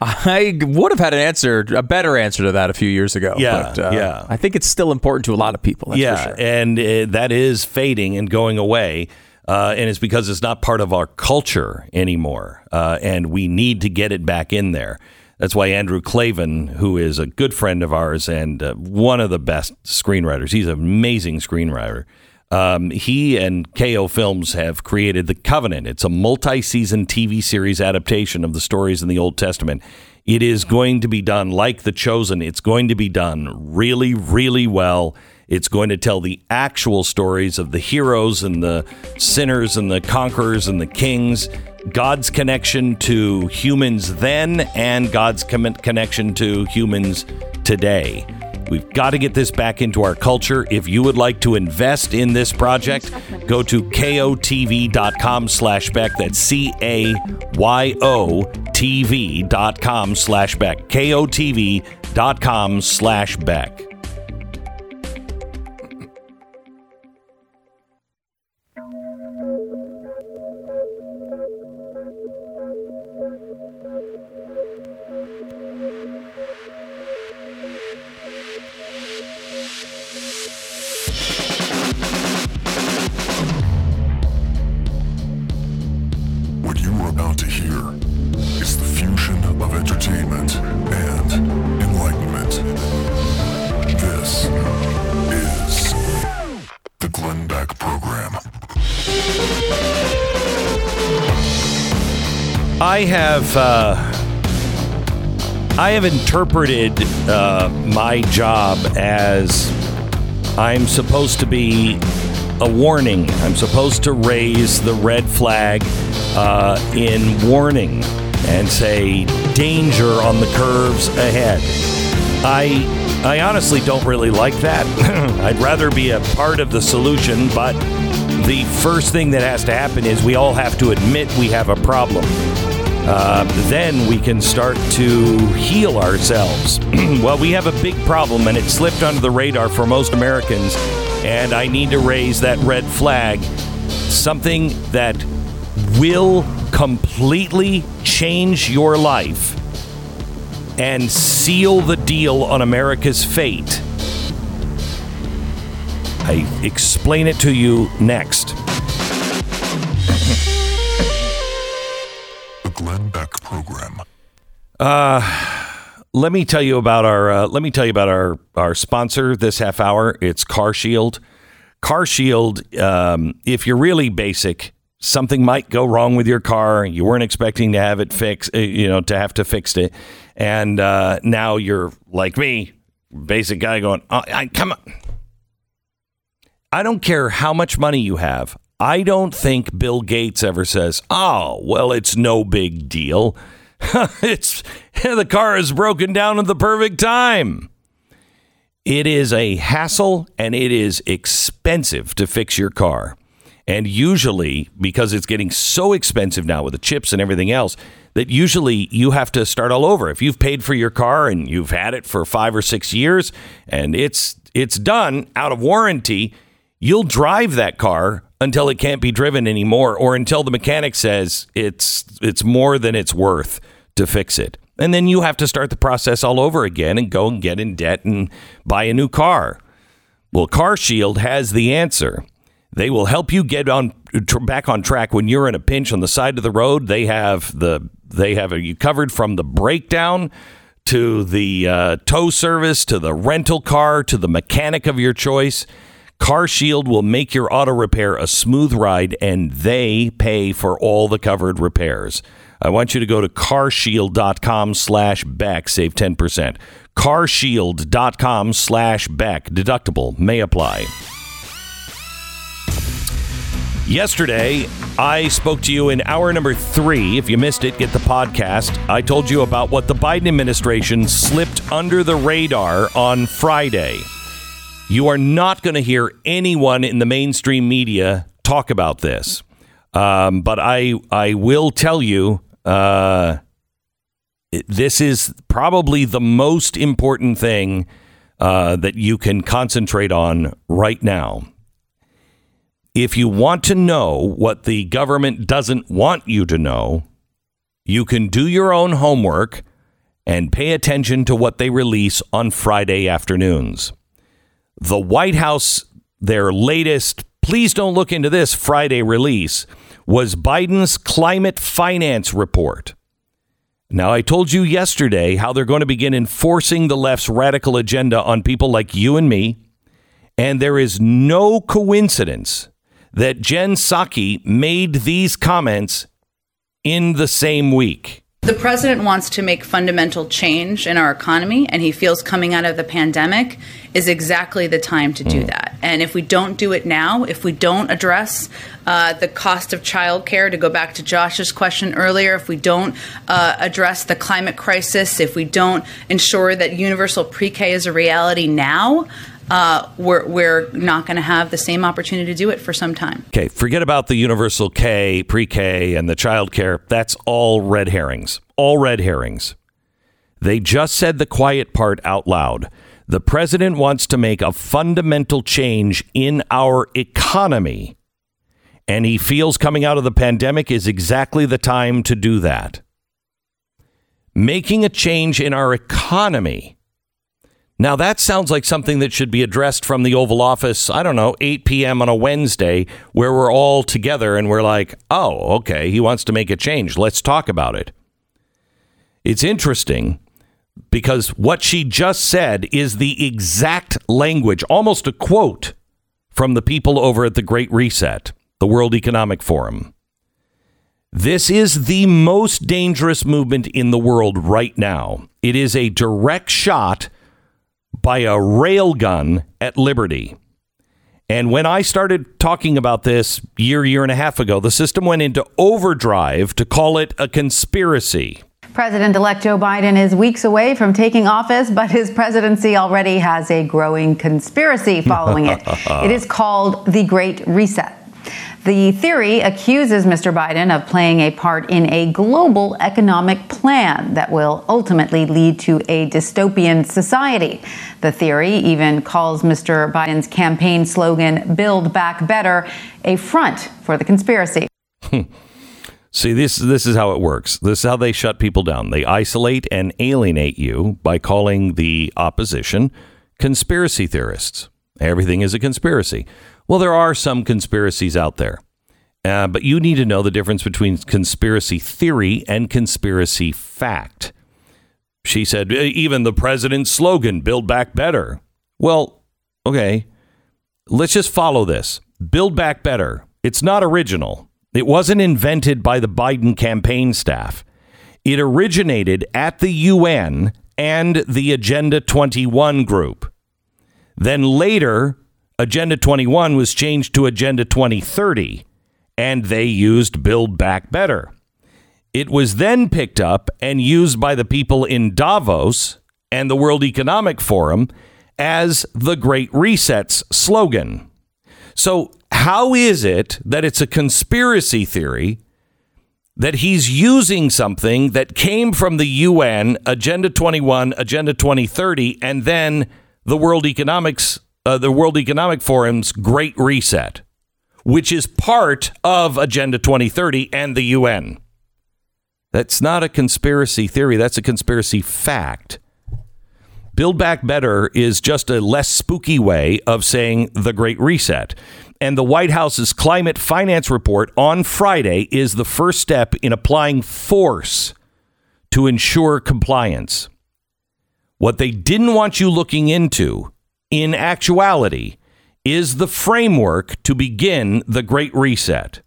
I would have had an answer, a better answer to that a few years ago. Yeah, but, uh, yeah. I think it's still important to a lot of people. That's yeah, for sure. and uh, that is fading and going away. Uh, and it's because it's not part of our culture anymore. Uh, and we need to get it back in there. That's why Andrew Klavan, who is a good friend of ours and uh, one of the best screenwriters, he's an amazing screenwriter. Um, he and Kayo Films have created The Covenant. It's a multi season TV series adaptation of the stories in the Old Testament. It is going to be done like The Chosen. It's going to be done really, really well. It's going to tell the actual stories of the heroes and the sinners and the conquerors and the kings, God's connection to humans then, and God's com- connection to humans today. We've got to get this back into our culture. If you would like to invest in this project, go to kayotv.com slash Beck. That's C-A-Y-O TV dot com slash Beck. K-O-T-V.com slash Beck. I have uh, I have interpreted uh, my job as I'm supposed to be a warning. I'm supposed to raise the red flag uh, in warning and say danger on the curves ahead. I I honestly don't really like that. I'd rather be a part of the solution, but the first thing that has to happen is we all have to admit we have a problem. Uh, then we can start to heal ourselves. well, we have a big problem, and it slipped under the radar for most Americans. And I need to raise that red flag. Something that will completely change your life and seal the deal on America's fate. I explain it to you next. Uh, let me tell you about our uh, let me tell you about our our sponsor this half hour. It's Car Shield. Car Shield. Um, if you're really basic, something might go wrong with your car. You weren't expecting to have it fixed, uh, you know, to have to fix it, and uh, now you're like me, basic guy, going, oh, I, "Come on." I don't care how much money you have. I don't think Bill Gates ever says, "Oh, well, it's no big deal." it's the car is broken down at the perfect time. It is a hassle and it is expensive to fix your car. And usually, because it's getting so expensive now with the chips and everything else, that usually you have to start all over. If you've paid for your car and you've had it for five or six years and it's it's done out of warranty, you'll drive that car until it can't be driven anymore or until the mechanic says it's it's more than it's worth to fix it. And then you have to start the process all over again and go and get in debt and buy a new car. Well, Car Shield has the answer. They will help you get on back on track when you're in a pinch on the side of the road. They have the they have you covered from the breakdown to the uh, tow service to the rental car to the mechanic of your choice. Car Shield will make your auto repair a smooth ride and they pay for all the covered repairs. I want you to go to carshield.com slash Beck. save 10%. carshield.com slash Beck. Deductible may apply. Yesterday, I spoke to you in hour number three. If you missed it, get the podcast. I told you about what the Biden administration slipped under the radar on Friday. You are not going to hear anyone in the mainstream media talk about this. Um, but I, I will tell you uh, this is probably the most important thing uh, that you can concentrate on right now. If you want to know what the government doesn't want you to know, you can do your own homework and pay attention to what they release on Friday afternoons. The White House, their latest, please don't look into this Friday release, was Biden's climate finance report. Now, I told you yesterday how they're going to begin enforcing the left's radical agenda on people like you and me. And there is no coincidence that Jen Psaki made these comments in the same week. The president wants to make fundamental change in our economy, and he feels coming out of the pandemic is exactly the time to do that. And if we don't do it now, if we don't address uh, the cost of childcare, to go back to Josh's question earlier, if we don't uh, address the climate crisis, if we don't ensure that universal pre K is a reality now, uh, we're, we're not going to have the same opportunity to do it for some time. Okay, forget about the universal K, pre K, and the child care. That's all red herrings. All red herrings. They just said the quiet part out loud. The president wants to make a fundamental change in our economy, and he feels coming out of the pandemic is exactly the time to do that. Making a change in our economy. Now, that sounds like something that should be addressed from the Oval Office, I don't know, 8 p.m. on a Wednesday, where we're all together and we're like, oh, okay, he wants to make a change. Let's talk about it. It's interesting because what she just said is the exact language, almost a quote from the people over at the Great Reset, the World Economic Forum. This is the most dangerous movement in the world right now. It is a direct shot by a railgun at Liberty. And when I started talking about this year, year and a half ago, the system went into overdrive to call it a conspiracy. President elect Joe Biden is weeks away from taking office, but his presidency already has a growing conspiracy following it. it is called the Great Reset. The theory accuses Mr. Biden of playing a part in a global economic plan that will ultimately lead to a dystopian society. The theory even calls Mr. Biden's campaign slogan, Build Back Better, a front for the conspiracy. See, this this is how it works. This is how they shut people down. They isolate and alienate you by calling the opposition conspiracy theorists. Everything is a conspiracy. Well, there are some conspiracies out there, uh, but you need to know the difference between conspiracy theory and conspiracy fact. She said, even the president's slogan, Build Back Better. Well, okay, let's just follow this. Build Back Better. It's not original. It wasn't invented by the Biden campaign staff. It originated at the UN and the Agenda 21 group. Then later, Agenda 21 was changed to Agenda 2030, and they used Build Back Better. It was then picked up and used by the people in Davos and the World Economic Forum as the Great Reset's slogan. So, how is it that it's a conspiracy theory that he's using something that came from the UN, Agenda 21, Agenda 2030, and then the World Economics, uh, the World Economic Forum's Great Reset, which is part of Agenda 2030 and the UN? That's not a conspiracy theory. That's a conspiracy fact. Build Back Better is just a less spooky way of saying the Great Reset. And the White House's climate finance report on Friday is the first step in applying force to ensure compliance. What they didn't want you looking into, in actuality, is the framework to begin the Great Reset.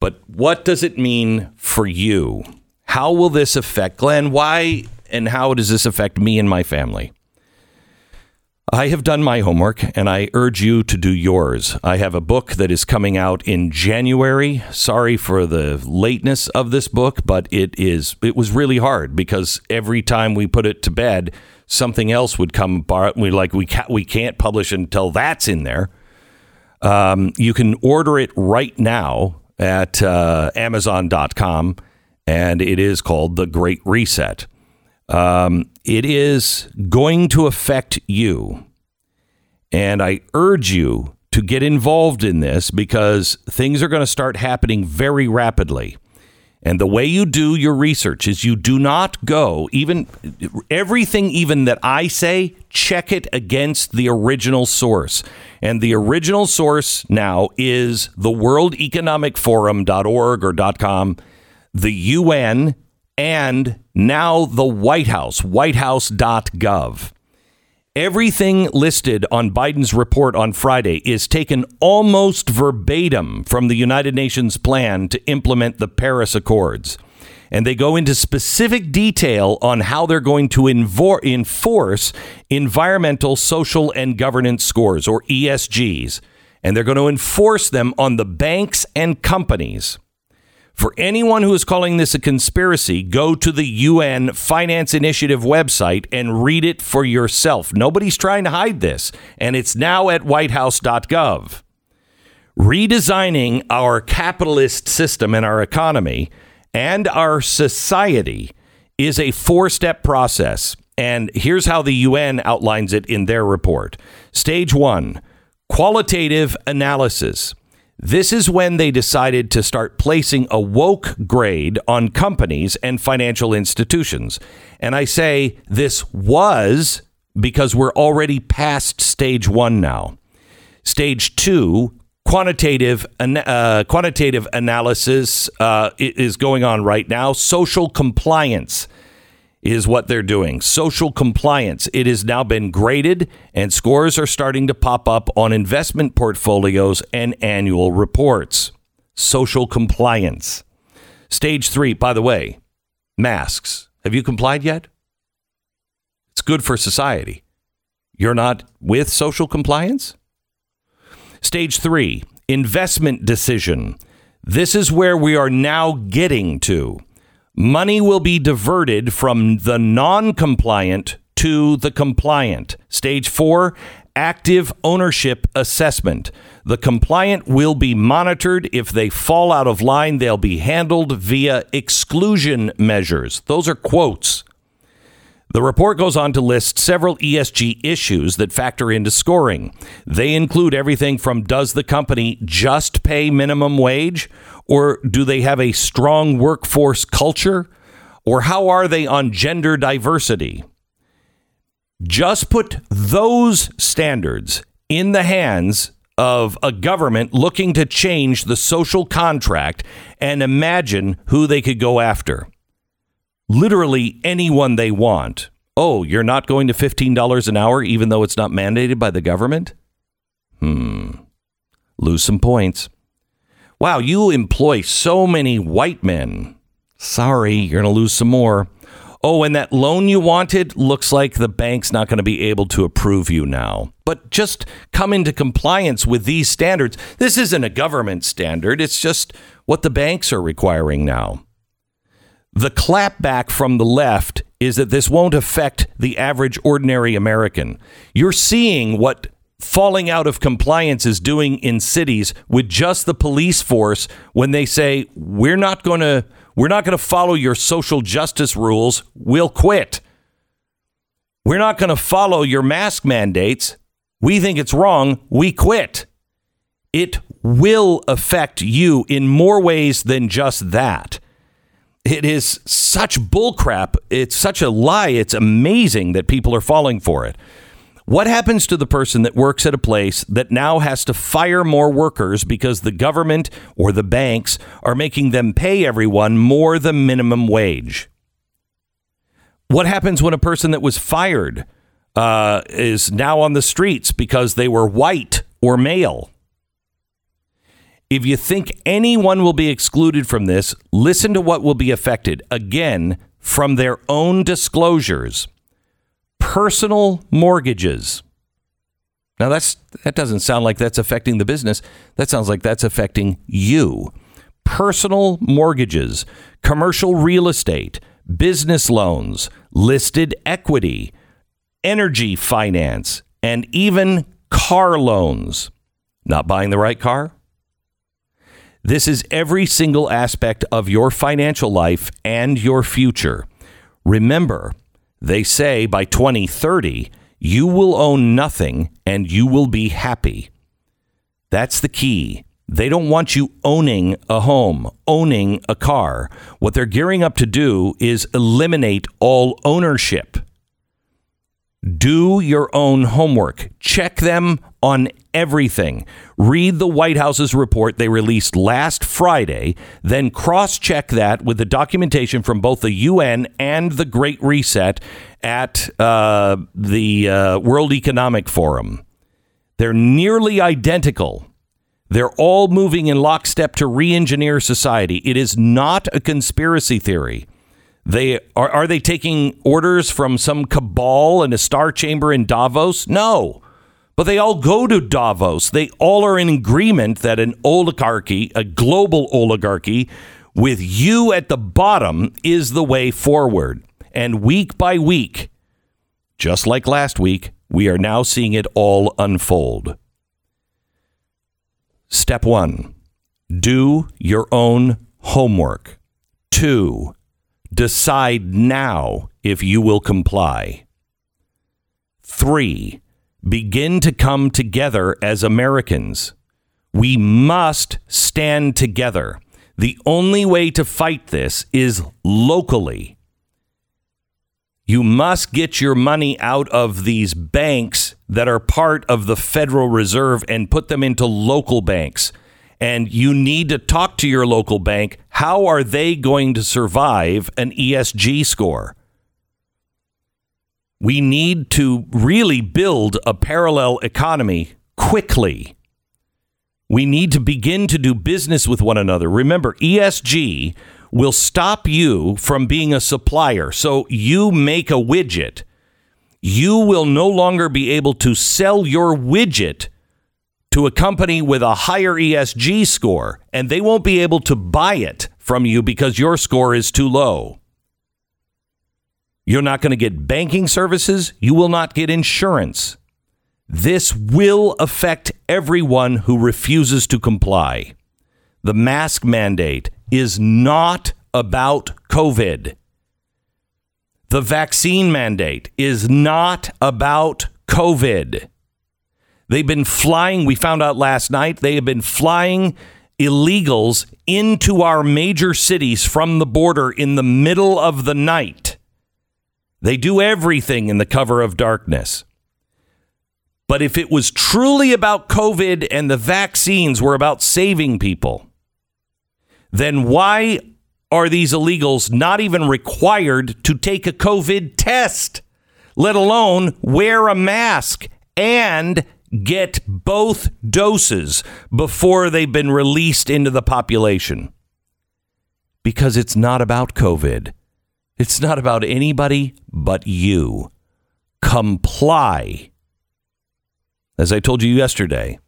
But what does it mean for you? How will this affect Glenn? Why and how does this affect me and my family? I have done my homework and I urge you to do yours. I have a book that is coming out in January. Sorry for the lateness of this book, but it is it was really hard because every time we put it to bed, something else would come apart. We like we can't we can't publish until that's in there. Um, you can order it right now at uh, Amazon.com, and it is called The Great Reset. Um, it is going to affect you. And I urge you to get involved in this because things are going to start happening very rapidly. And the way you do your research is you do not go, even everything, even that I say, check it against the original source. And the original source now is the World Economic Forum.org or .com, the UN, and now the White House, whitehouse.gov. Everything listed on Biden's report on Friday is taken almost verbatim from the United Nations plan to implement the Paris Accords. And they go into specific detail on how they're going to enforce environmental, social, and governance scores, or ESGs. And they're going to enforce them on the banks and companies. For anyone who is calling this a conspiracy, go to the UN Finance Initiative website and read it for yourself. Nobody's trying to hide this, and it's now at whitehouse.gov. Redesigning our capitalist system and our economy and our society is a four step process. And here's how the UN outlines it in their report. Stage one qualitative analysis. This is when they decided to start placing a woke grade on companies and financial institutions. And I say this was because we're already past stage one now. Stage two, quantitative uh, quantitative analysis uh, is going on right now. Social compliance is what they're doing. Social compliance. It has now been graded, and scores are starting to pop up on investment portfolios and annual reports. Social compliance. Stage three, by the way, masks. Have you complied yet? It's good for society. You're not with social compliance? Stage three, investment decision. This is where we are now getting to. Money will be diverted from the non compliant to the compliant. Stage four, active ownership assessment. The compliant will be monitored. If they fall out of line, they'll be handled via exclusion measures. Those are quotes. The report goes on to list several ESG issues that factor into scoring. They include everything from does the company just pay minimum wage, or do they have a strong workforce culture, or how are they on gender diversity? Just put those standards in the hands of a government looking to change the social contract and imagine who they could go after literally anyone they want. Oh, you're not going to $15 an hour even though it's not mandated by the government? Hmm. Lose some points. Wow, you employ so many white men. Sorry, you're going to lose some more. Oh, and that loan you wanted looks like the bank's not going to be able to approve you now. But just come into compliance with these standards. This isn't a government standard, it's just what the banks are requiring now. The clapback from the left is that this won't affect the average ordinary American. You're seeing what falling out of compliance is doing in cities with just the police force when they say we're not going to we're not going to follow your social justice rules, we'll quit. We're not going to follow your mask mandates. We think it's wrong, we quit. It will affect you in more ways than just that. It is such bullcrap. It's such a lie. It's amazing that people are falling for it. What happens to the person that works at a place that now has to fire more workers because the government or the banks are making them pay everyone more than minimum wage? What happens when a person that was fired uh, is now on the streets because they were white or male? If you think anyone will be excluded from this, listen to what will be affected. Again, from their own disclosures personal mortgages. Now that's that doesn't sound like that's affecting the business. That sounds like that's affecting you. Personal mortgages, commercial real estate, business loans, listed equity, energy finance, and even car loans. Not buying the right car? This is every single aspect of your financial life and your future. Remember, they say by 2030, you will own nothing and you will be happy. That's the key. They don't want you owning a home, owning a car. What they're gearing up to do is eliminate all ownership. Do your own homework. Check them on everything. Read the White House's report they released last Friday, then cross check that with the documentation from both the UN and the Great Reset at uh, the uh, World Economic Forum. They're nearly identical. They're all moving in lockstep to re engineer society. It is not a conspiracy theory. They are, are they taking orders from some cabal in a star chamber in Davos? No. But they all go to Davos. They all are in agreement that an oligarchy, a global oligarchy, with you at the bottom is the way forward. And week by week, just like last week, we are now seeing it all unfold. Step one do your own homework. Two, decide now if you will comply. Three, begin to come together as Americans. We must stand together. The only way to fight this is locally. You must get your money out of these banks that are part of the Federal Reserve and put them into local banks. And you need to talk to your local bank. How are they going to survive an ESG score? We need to really build a parallel economy quickly. We need to begin to do business with one another. Remember, ESG will stop you from being a supplier. So you make a widget. You will no longer be able to sell your widget to a company with a higher ESG score, and they won't be able to buy it from you because your score is too low. You're not going to get banking services. You will not get insurance. This will affect everyone who refuses to comply. The mask mandate is not about COVID. The vaccine mandate is not about COVID. They've been flying, we found out last night, they have been flying illegals into our major cities from the border in the middle of the night. They do everything in the cover of darkness. But if it was truly about COVID and the vaccines were about saving people, then why are these illegals not even required to take a COVID test, let alone wear a mask and get both doses before they've been released into the population. Because it's not about COVID. It's not about anybody but you. Comply. As I told you yesterday,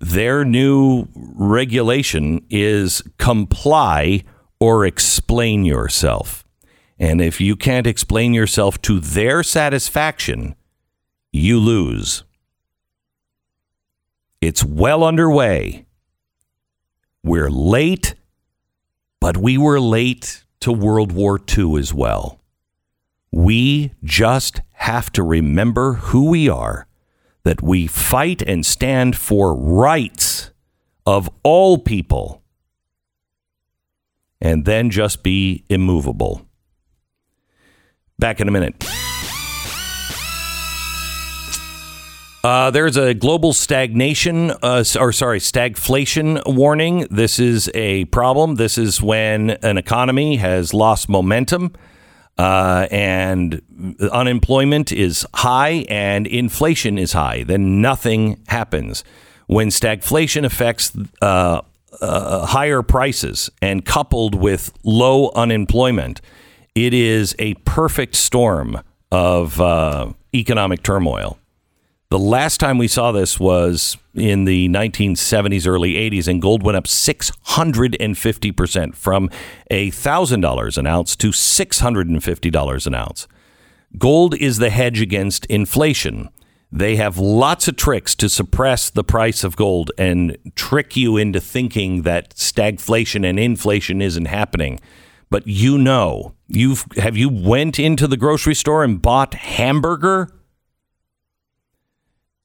their new regulation is comply or explain yourself. And if you can't explain yourself to their satisfaction, you lose. It's well underway. We're late, but we were late to World War II as well. We just have to remember who we are, that we fight and stand for rights of all people, and then just be immovable. Back in a minute. Uh, there's a global stagnation, uh, or sorry, stagflation warning. This is a problem. This is when an economy has lost momentum uh, and unemployment is high and inflation is high. Then nothing happens. When stagflation affects uh, uh, higher prices and coupled with low unemployment, it is a perfect storm of uh, economic turmoil. The last time we saw this was in the 1970s, early 80s, and gold went up 650% from $1,000 an ounce to $650 an ounce. Gold is the hedge against inflation. They have lots of tricks to suppress the price of gold and trick you into thinking that stagflation and inflation isn't happening. But you know, you've have you went into the grocery store and bought hamburger?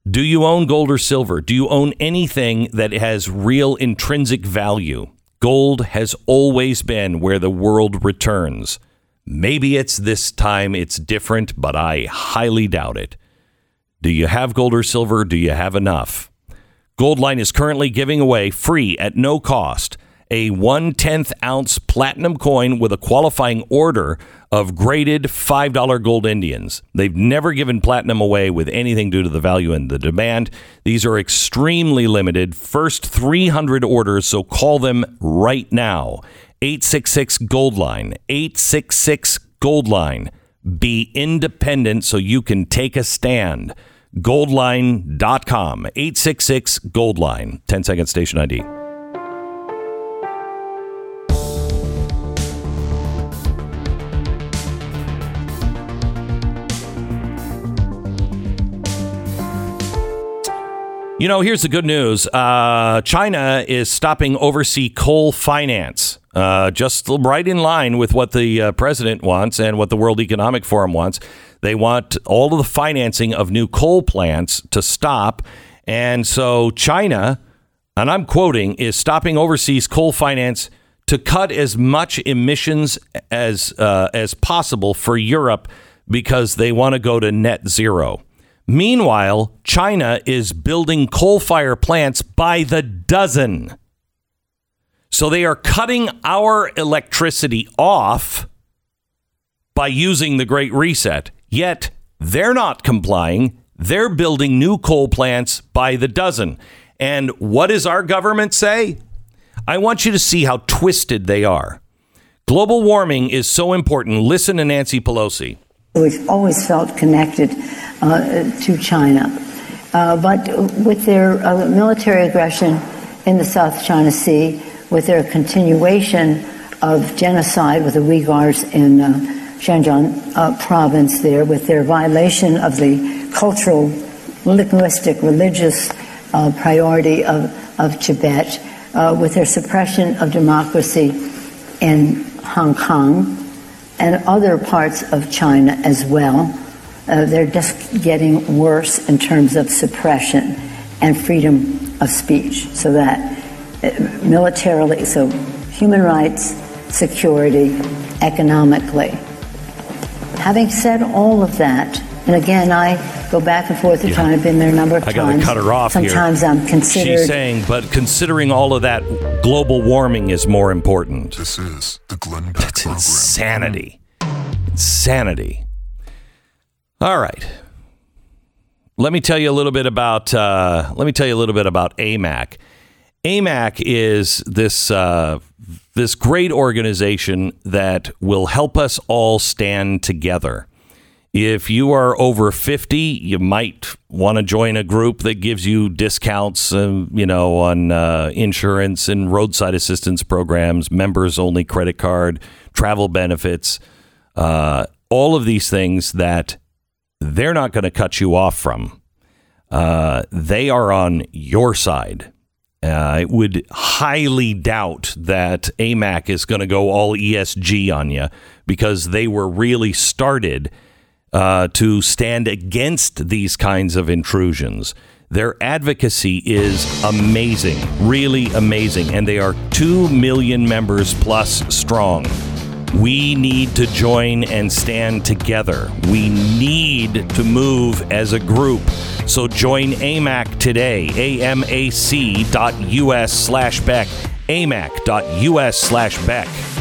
Do you own gold or silver? Do you own anything that has real intrinsic value? Gold has always been where the world returns. Maybe it's this time it's different, but I highly doubt it. Do you have gold or silver? Do you have enough? Goldline is currently giving away free at no cost a one tenth ounce platinum coin with a qualifying order of graded $5 gold Indians. They've never given platinum away with anything due to the value and the demand. These are extremely limited, first 300 orders, so call them right now. 866 Gold Line, 866 Gold Line. Be independent so you can take a stand. Goldline.com, 866 Gold Line, 10 second station ID. You know, here's the good news. Uh, China is stopping overseas coal finance, uh, just right in line with what the uh, president wants and what the World Economic Forum wants. They want all of the financing of new coal plants to stop. And so China, and I'm quoting, is stopping overseas coal finance to cut as much emissions as uh, as possible for Europe because they want to go to net zero. Meanwhile, China is building coal fire plants by the dozen. So they are cutting our electricity off by using the Great Reset. Yet they're not complying. They're building new coal plants by the dozen. And what does our government say? I want you to see how twisted they are. Global warming is so important. Listen to Nancy Pelosi. We've always felt connected uh, to China. Uh, but with their uh, military aggression in the South China Sea, with their continuation of genocide with the Uyghurs in uh, Xinjiang uh, province there, with their violation of the cultural, linguistic, religious uh, priority of, of Tibet, with their suppression of democracy in Hong Kong and other parts of China as well uh, they're just getting worse in terms of suppression and freedom of speech. So that uh, militarily, so human rights, security, economically. Having said all of that, and again, I go back and forth yeah. I've been there a number of I times. I got to cut her off Sometimes here. I'm considered. She's saying, but considering all of that, global warming is more important. This is the Glenn Beck That's program. insanity. Insanity. All right. let me tell you a little bit about uh, let me tell you a little bit about AMAC. AMAC is this uh, this great organization that will help us all stand together. If you are over 50, you might want to join a group that gives you discounts, um, you know, on uh, insurance and roadside assistance programs, members only credit card, travel benefits, uh, all of these things that they're not going to cut you off from. Uh, they are on your side. Uh, I would highly doubt that AMAC is going to go all ESG on you because they were really started uh, to stand against these kinds of intrusions. Their advocacy is amazing, really amazing, and they are 2 million members plus strong. We need to join and stand together. We need to move as a group. So join AMAC today, amac.us slash Beck, amac.us slash Beck.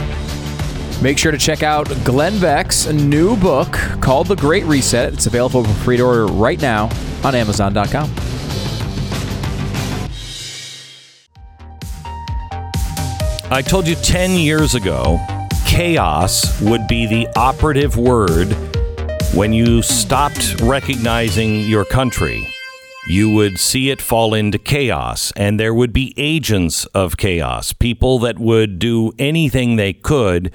Make sure to check out Glenn Beck's new book called The Great Reset. It's available for free to order right now on Amazon.com. I told you 10 years ago, chaos would be the operative word when you stopped recognizing your country. You would see it fall into chaos, and there would be agents of chaos, people that would do anything they could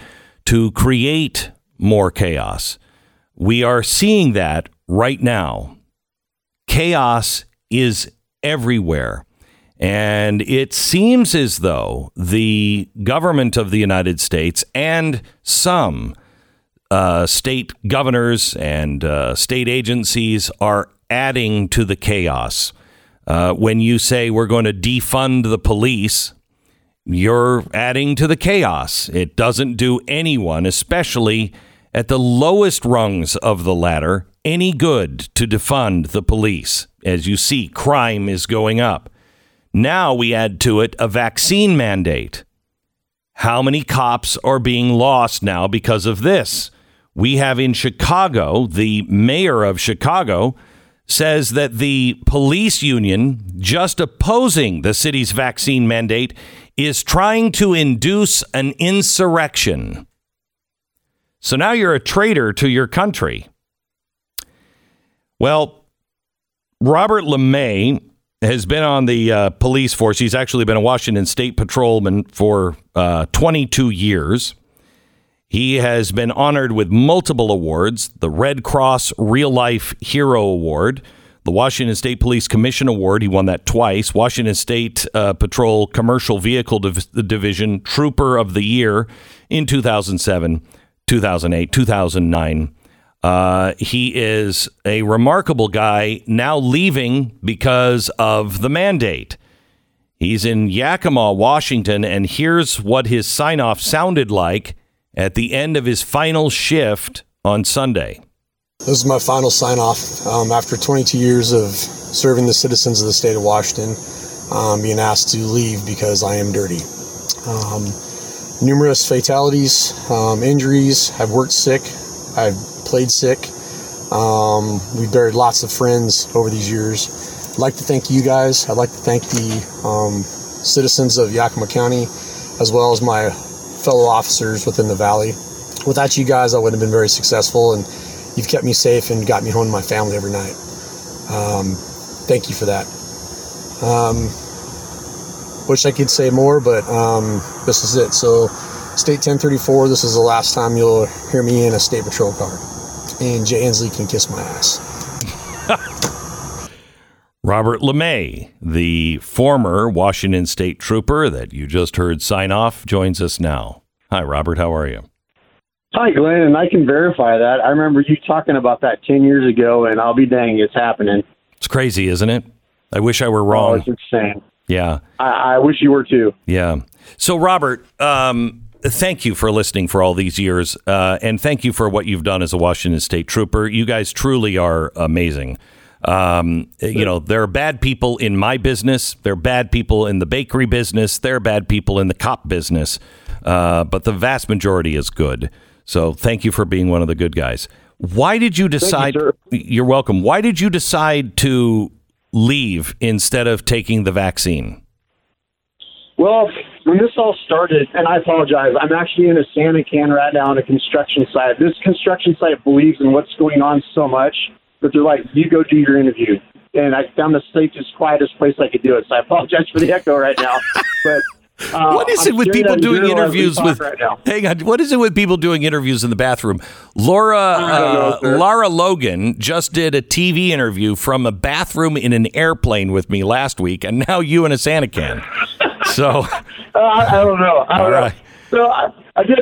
to create more chaos. We are seeing that right now. Chaos is everywhere. And it seems as though the government of the United States and some uh, state governors and uh, state agencies are adding to the chaos. Uh, when you say we're going to defund the police, you're adding to the chaos. It doesn't do anyone, especially at the lowest rungs of the ladder, any good to defund the police. As you see, crime is going up. Now we add to it a vaccine mandate. How many cops are being lost now because of this? We have in Chicago, the mayor of Chicago says that the police union, just opposing the city's vaccine mandate, is trying to induce an insurrection. So now you're a traitor to your country. Well, Robert LaMay has been on the uh, police force. He's actually been a Washington State patrolman for uh, 22 years. He has been honored with multiple awards the Red Cross Real Life Hero Award, the Washington State Police Commission Award. He won that twice. Washington State uh, Patrol Commercial Vehicle Div- Division Trooper of the Year in 2007, 2008, 2009. Uh, he is a remarkable guy now leaving because of the mandate. He's in Yakima, Washington, and here's what his sign off sounded like at the end of his final shift on Sunday. This is my final sign off um, after 22 years of serving the citizens of the state of Washington, um, being asked to leave because I am dirty. Um, numerous fatalities, um, injuries, I've worked sick, I've played sick. Um, we've buried lots of friends over these years. I'd like to thank you guys. I'd like to thank the um, citizens of Yakima County, as well as my fellow officers within the valley. Without you guys, I wouldn't have been very successful, and you've kept me safe and got me home to my family every night. Um, thank you for that. Um, wish I could say more, but um, this is it. So, State 1034, this is the last time you'll hear me in a state patrol car. And Jay Inslee can kiss my ass. Robert LaMay, the former Washington State trooper that you just heard sign off, joins us now. Hi, Robert. How are you? Hi, Glenn, and I can verify that. I remember you talking about that 10 years ago, and I'll be dang, it's happening. It's crazy, isn't it? I wish I were wrong. Oh, it's insane. Yeah. I, I wish you were too. Yeah. So, Robert, um, thank you for listening for all these years, uh, and thank you for what you've done as a Washington State trooper. You guys truly are amazing. Um, you know, there are bad people in my business. There are bad people in the bakery business. There are bad people in the cop business. Uh, but the vast majority is good. So thank you for being one of the good guys. Why did you decide? sir. you're welcome. Why did you decide to leave instead of taking the vaccine? Well, when this all started, and I apologize, I'm actually in a Sani-Can right now on a construction site. This construction site believes in what's going on so much that they're like, you go do your interview. And I found the safest, quietest place I could do it. So I apologize for the echo right now. But uh, What is I'm it with people doing girl as we interviews with? Right. Hang on. What is it with people doing interviews in the bathroom? Laura know, uh. Lara Logan just did a TV interview from a bathroom in an airplane with me last week, and now you in a Sani-Can. So Uh, I, I don't know. I don't All know. right. So I, I guess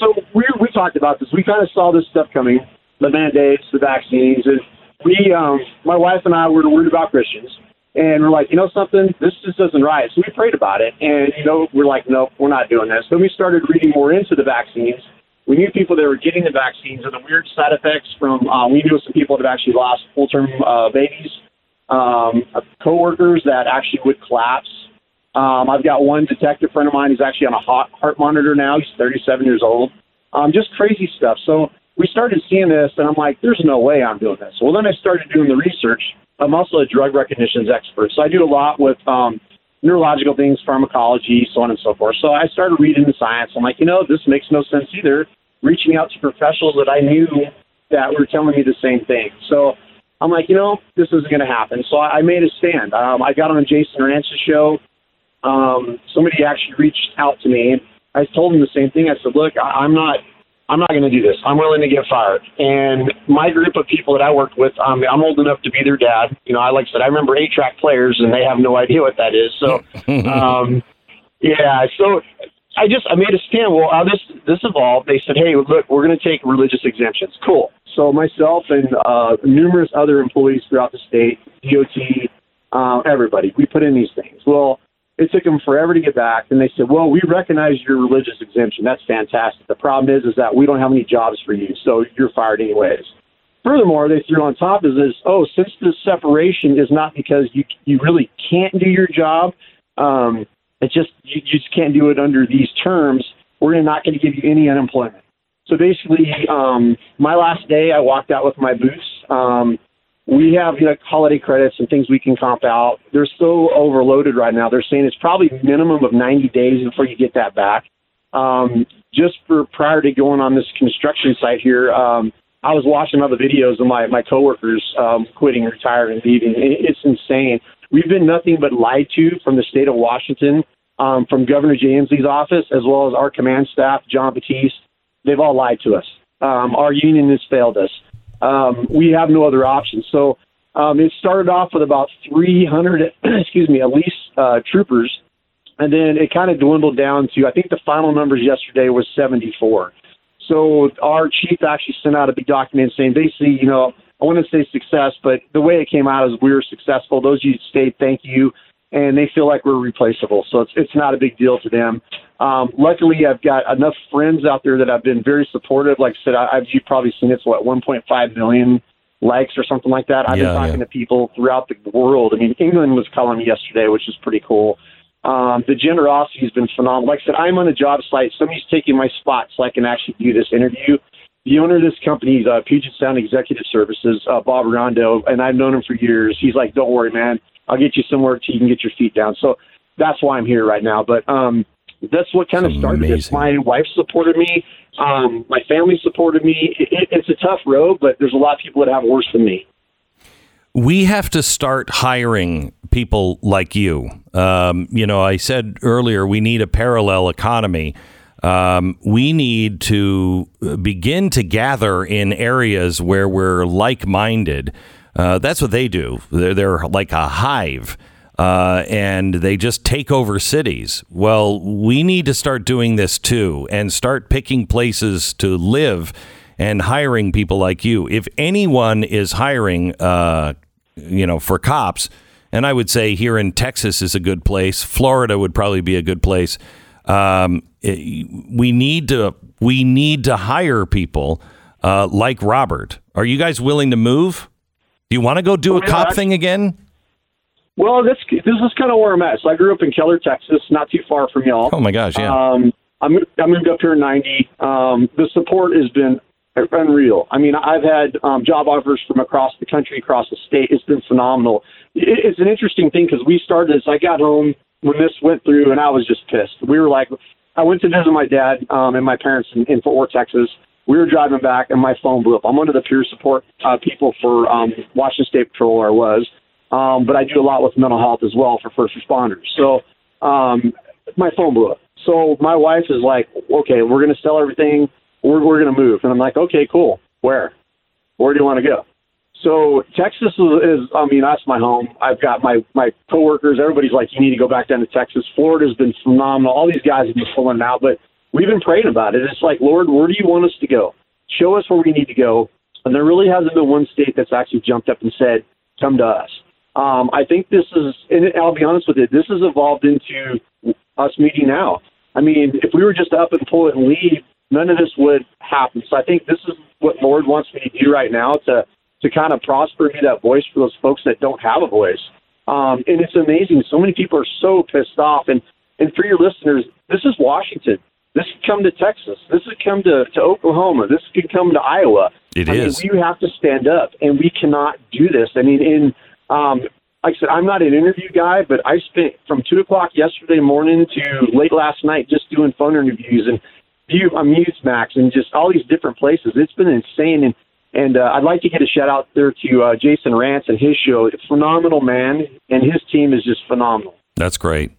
so. We we talked about this. We kind of saw this stuff coming, the mandates, the vaccines, and we, um, my wife and I, were worried about Christians, and we're like, you know something, this just doesn't right. So we prayed about it, and you know, we're like, nope, we're not doing this. Then we started reading more into the vaccines. We knew people that were getting the vaccines and the weird side effects from. Uh, we knew some people that have actually lost full term uh, babies. Um, coworkers that actually would collapse. Um, I've got one detective friend of mine who's actually on a heart, heart monitor now. He's 37 years old. Um, just crazy stuff. So we started seeing this, and I'm like, there's no way I'm doing this. Well, then I started doing the research. I'm also a drug recognitions expert, so I do a lot with um, neurological things, pharmacology, so on and so forth. So I started reading the science. I'm like, you know, this makes no sense either. Reaching out to professionals that I knew that were telling me the same thing. So I'm like, you know, this isn't going to happen. So I I made a stand. Um, I got on Jason Rantz's show um, somebody actually reached out to me. I told him the same thing. I said, "Look, I, I'm not, I'm not going to do this. I'm willing to get fired." And my group of people that I worked with, um, I'm old enough to be their dad. You know, I like I said, I remember eight-track players, and they have no idea what that is. So, um, yeah. So I just I made a stand. Well, how this this evolved. They said, "Hey, look, we're going to take religious exemptions." Cool. So myself and uh, numerous other employees throughout the state, DOT, uh, everybody, we put in these things. Well, it took them forever to get back, and they said, "Well, we recognize your religious exemption. That's fantastic. The problem is, is that we don't have any jobs for you, so you're fired anyways." Furthermore, they threw on top is this, oh, since this separation is not because you you really can't do your job, um, it's just you, you just can't do it under these terms. We're not going to give you any unemployment. So basically, um, my last day, I walked out with my boots. Um, we have you know holiday credits and things we can comp out. They're so overloaded right now. They're saying it's probably minimum of 90 days before you get that back. Um, just for prior to going on this construction site here, um, I was watching other videos of my my coworkers um, quitting, retiring, and leaving. It, it's insane. We've been nothing but lied to from the state of Washington, um, from Governor Inslee's office, as well as our command staff, John Batiste. They've all lied to us. Um, our union has failed us. Um, we have no other option. So um, it started off with about 300, excuse me, at least uh, troopers, and then it kind of dwindled down to I think the final numbers yesterday was 74. So our chief actually sent out a big document saying basically, you know, I want to say success, but the way it came out is we were successful. Those of you stayed, thank you, and they feel like we're replaceable. So it's it's not a big deal to them. Um, luckily, I've got enough friends out there that I've been very supportive. Like I said, I, I've you've probably seen it's what 1.5 million likes or something like that. I've Yeah, been talking yeah. to people throughout the world. I mean, England was calling me yesterday, which is pretty cool. Um, the generosity has been phenomenal. Like I said, I'm on a job site. Somebody's taking my spot so I can actually do this interview. The owner of this company uh, Puget Sound Executive Services, uh, Bob Rondo, and I've known him for years. He's like, "Don't worry, man. I'll get you somewhere till you can get your feet down." So that's why I'm here right now. But um, that's what kind of started this. My wife supported me. Um, my family supported me. It, it, it's a tough road, but there's a lot of people that have worse than me. we have to start hiring people like you. Um, you know, I said earlier we need a parallel economy. Um, we need to begin to gather in areas where we're like minded. Uh, that's what they do. They're, they're like a hive. Uh, and they just take over cities. Well, we need to start doing this too and start picking places to live and hiring people like you. If anyone is hiring, uh, you know, for cops, and I would say here in Texas is a good place. Florida would probably be a good place. Um, it- we need to we need to hire people uh, like Robert. Are you guys willing to move? Do you want to go do a cop thing again? Well, this this is kind of where I'm at. So I grew up in Keller, Texas, not too far from y'all. Oh my gosh, yeah. Um, I moved, I moved up here in '90. Um, the support has been unreal. I mean, I've had um, job offers from across the country, across the state. It's been phenomenal. It, it's an interesting thing because we started as I got home when this went through, and I was just pissed. We were like, I went to visit my dad um, and my parents in, in Fort Worth, Texas. We were driving back, and my phone blew up. I'm one of the peer support uh, people for um, Washington State Patrol, or was, um, but I do a lot with mental health as well for first responders. So um, my phone blew up. So my wife is like, okay, we're going to sell everything. We're, we're going to move. And I'm like, okay, cool. Where? Where do you want to go? So Texas is, is, I mean, that's my home. I've got my my coworkers. Everybody's like, you need to go back down to Texas. Florida's been phenomenal. All these guys have been pulling out, but we've been praying about it. It's like, Lord, where do you want us to go? Show us where we need to go. And there really hasn't been one state that's actually jumped up and said, come to us. Um, I think this is, and I'll be honest with you, this has evolved into us meeting now. I mean, if we were just up and pull it and leave, none of this would happen. So I think this is what Lord wants me to do right now to to kind of prosper be that voice for those folks that don't have a voice. Um, and it's amazing. So many people are so pissed off. And and for your listeners, this is Washington. This could come to Texas. This could come to, to Oklahoma. This could come to Iowa. It I is. Mean, we have to stand up, and we cannot do this. I mean, in um, like I said, I'm not an interview guy, but I spent from two o'clock yesterday morning to late last night just doing phone interviews and view on Newsmax and just all these different places. It's been insane, and and uh, I'd like to get a shout out there to uh, Jason Rantz and his show. Phenomenal man, and his team is just phenomenal. That's great.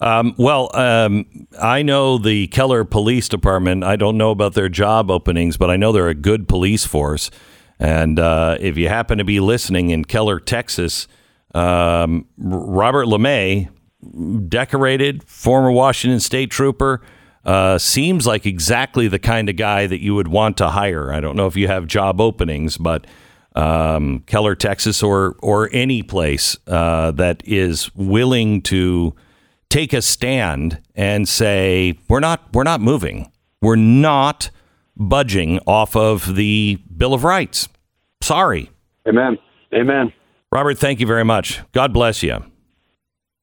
Um, well, um, I know the Keller Police Department. I don't know about their job openings, but I know they're a good police force. And uh, if you happen to be listening in Keller, Texas, um, Robert LaMay, decorated former Washington State trooper, uh, seems like exactly the kind of guy that you would want to hire. I don't know if you have job openings, but um, Keller, Texas, or or any place uh, that is willing to take a stand and say we're not we're not moving, we're not budging off of the Bill of Rights. Sorry. Amen. Amen. Robert, thank you very much. God bless you.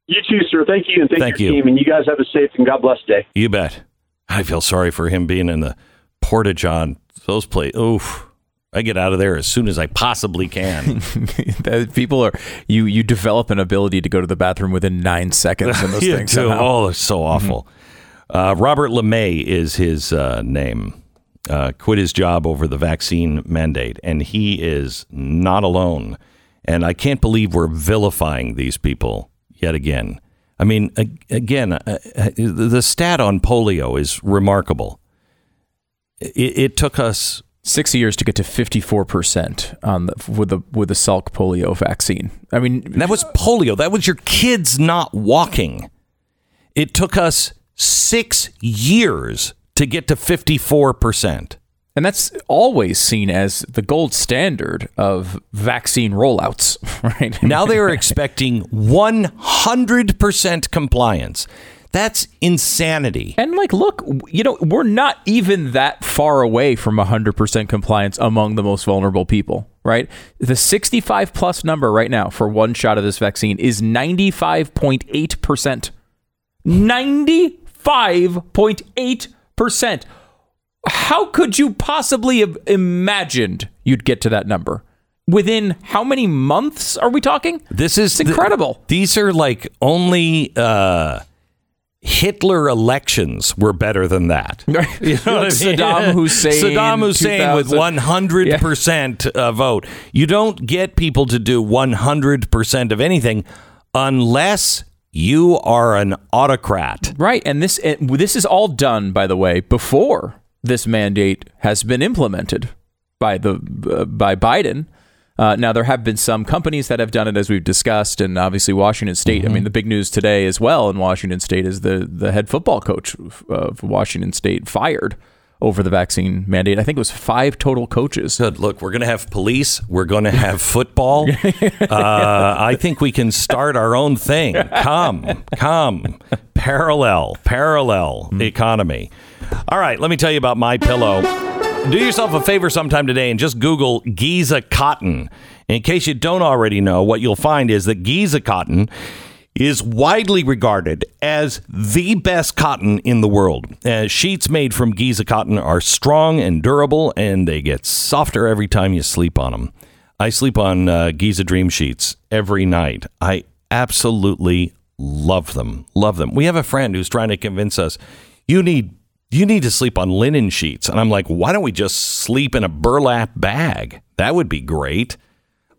You too, sir. Thank you, and thank, Thank you. team. And you guys have a safe and God bless day. You bet. I feel sorry for him being in the portage on Those play. Oof. I get out of there as soon as I possibly can. People are you you develop an ability to go to the bathroom within nine seconds in those things. do. somehow. Oh, it's so awful. Uh, Robert LaMay is his uh, name. Uh, quit his job over the vaccine mandate, and he is not alone. And I can't believe we're vilifying these people yet again. I mean, again, uh, uh, the stat on polio is remarkable. It, it took us six years to get to fifty four percent on the with the with the Salk polio vaccine. I mean, that was polio. That was your kids not walking. It took us six years to get to 54%. And that's always seen as the gold standard of vaccine rollouts, right? now they are expecting 100% compliance. That's insanity. And like, look, you know, we're not even that far away from 100% compliance among the most vulnerable people, right? The 65 plus number right now for one shot of this vaccine is 95.8%. 95.8%. How could you possibly have imagined you'd get to that number? Within how many months are we talking? This is It's incredible. these are like only uh, Hitler elections were better than that. You know I mean? Saddam Hussein, Saddam Hussein with 100% uh, vote. You don't get people to do 100% of anything unless you are an autocrat. Right, and this and this is all done, by the way, before this mandate has been implemented by the uh, by Biden. Uh, now there have been some companies that have done it, as we've discussed, and obviously Washington State. I mean, the big news today as well in Washington State is the the head football coach of Washington State fired over the vaccine mandate. I think it was five total coaches. Good. Look, we're going to have police. We're going to have football. Uh, I think we can start our own thing. Come, come. Parallel, parallel economy. All right, let me tell you about my pillow. Do yourself a favor sometime today and just Google Giza cotton. In case you don't already know, what you'll find is that Giza cotton is widely regarded as the best cotton in the world. Uh, sheets made from Giza cotton are strong and durable, and they get softer every time you sleep on them. I sleep on uh, Giza Dream sheets every night. I absolutely love them. Love them. We have a friend who's trying to convince us you need you need to sleep on linen sheets. And I'm like, why don't we just sleep in a burlap bag? That would be great.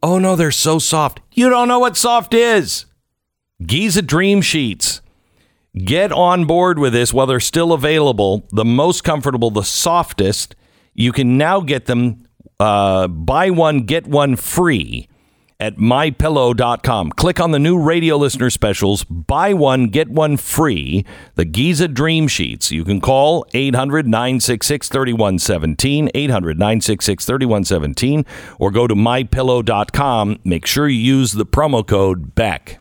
Oh no, they're so soft. You don't know what soft is. Giza Dream Sheets. Get on board with this while they're still available. The most comfortable, the softest. You can now get them uh, buy one, get one free at mypillow.com. Click on the new radio listener specials. Buy one, get one free. The Giza Dream Sheets. You can call 800 966 3117, 800 966 3117, or go to mypillow.com. Make sure you use the promo code BECK.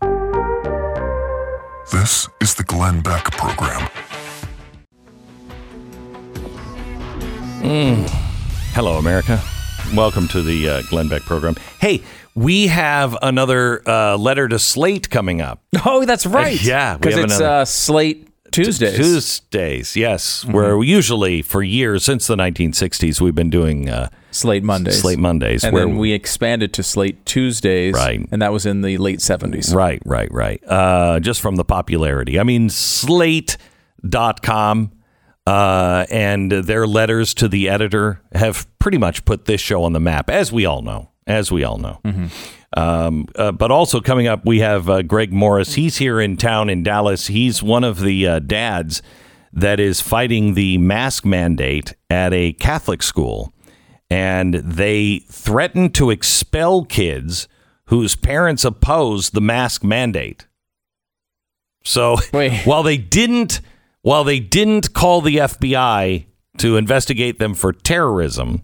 This is the Glenn Beck Program. Mm. Hello, America. Welcome to the uh, Glenn Beck program. Hey, we have another uh, letter to Slate coming up. Oh, that's right. Uh, yeah, because it's another- uh, Slate Tuesdays. Mm-hmm. Tuesdays, yes. Where usually, for years since the 1960s, we've been doing uh, Slate Mondays. Slate Mondays, and where then we expanded to Slate Tuesdays. Right. And that was in the late 70s. Right, right, right. Uh, just from the popularity. I mean, slate.com uh, and their letters to the editor have pretty much put this show on the map, as we all know. As we all know. Um, uh, but also coming up, we have uh, Greg Morris. He's here in town in Dallas. He's one of the uh, dads that is fighting the mask mandate at a Catholic school. And they threaten to expel kids whose parents oppose the mask mandate. So while they didn't while they didn't call the FBI to investigate them for terrorism,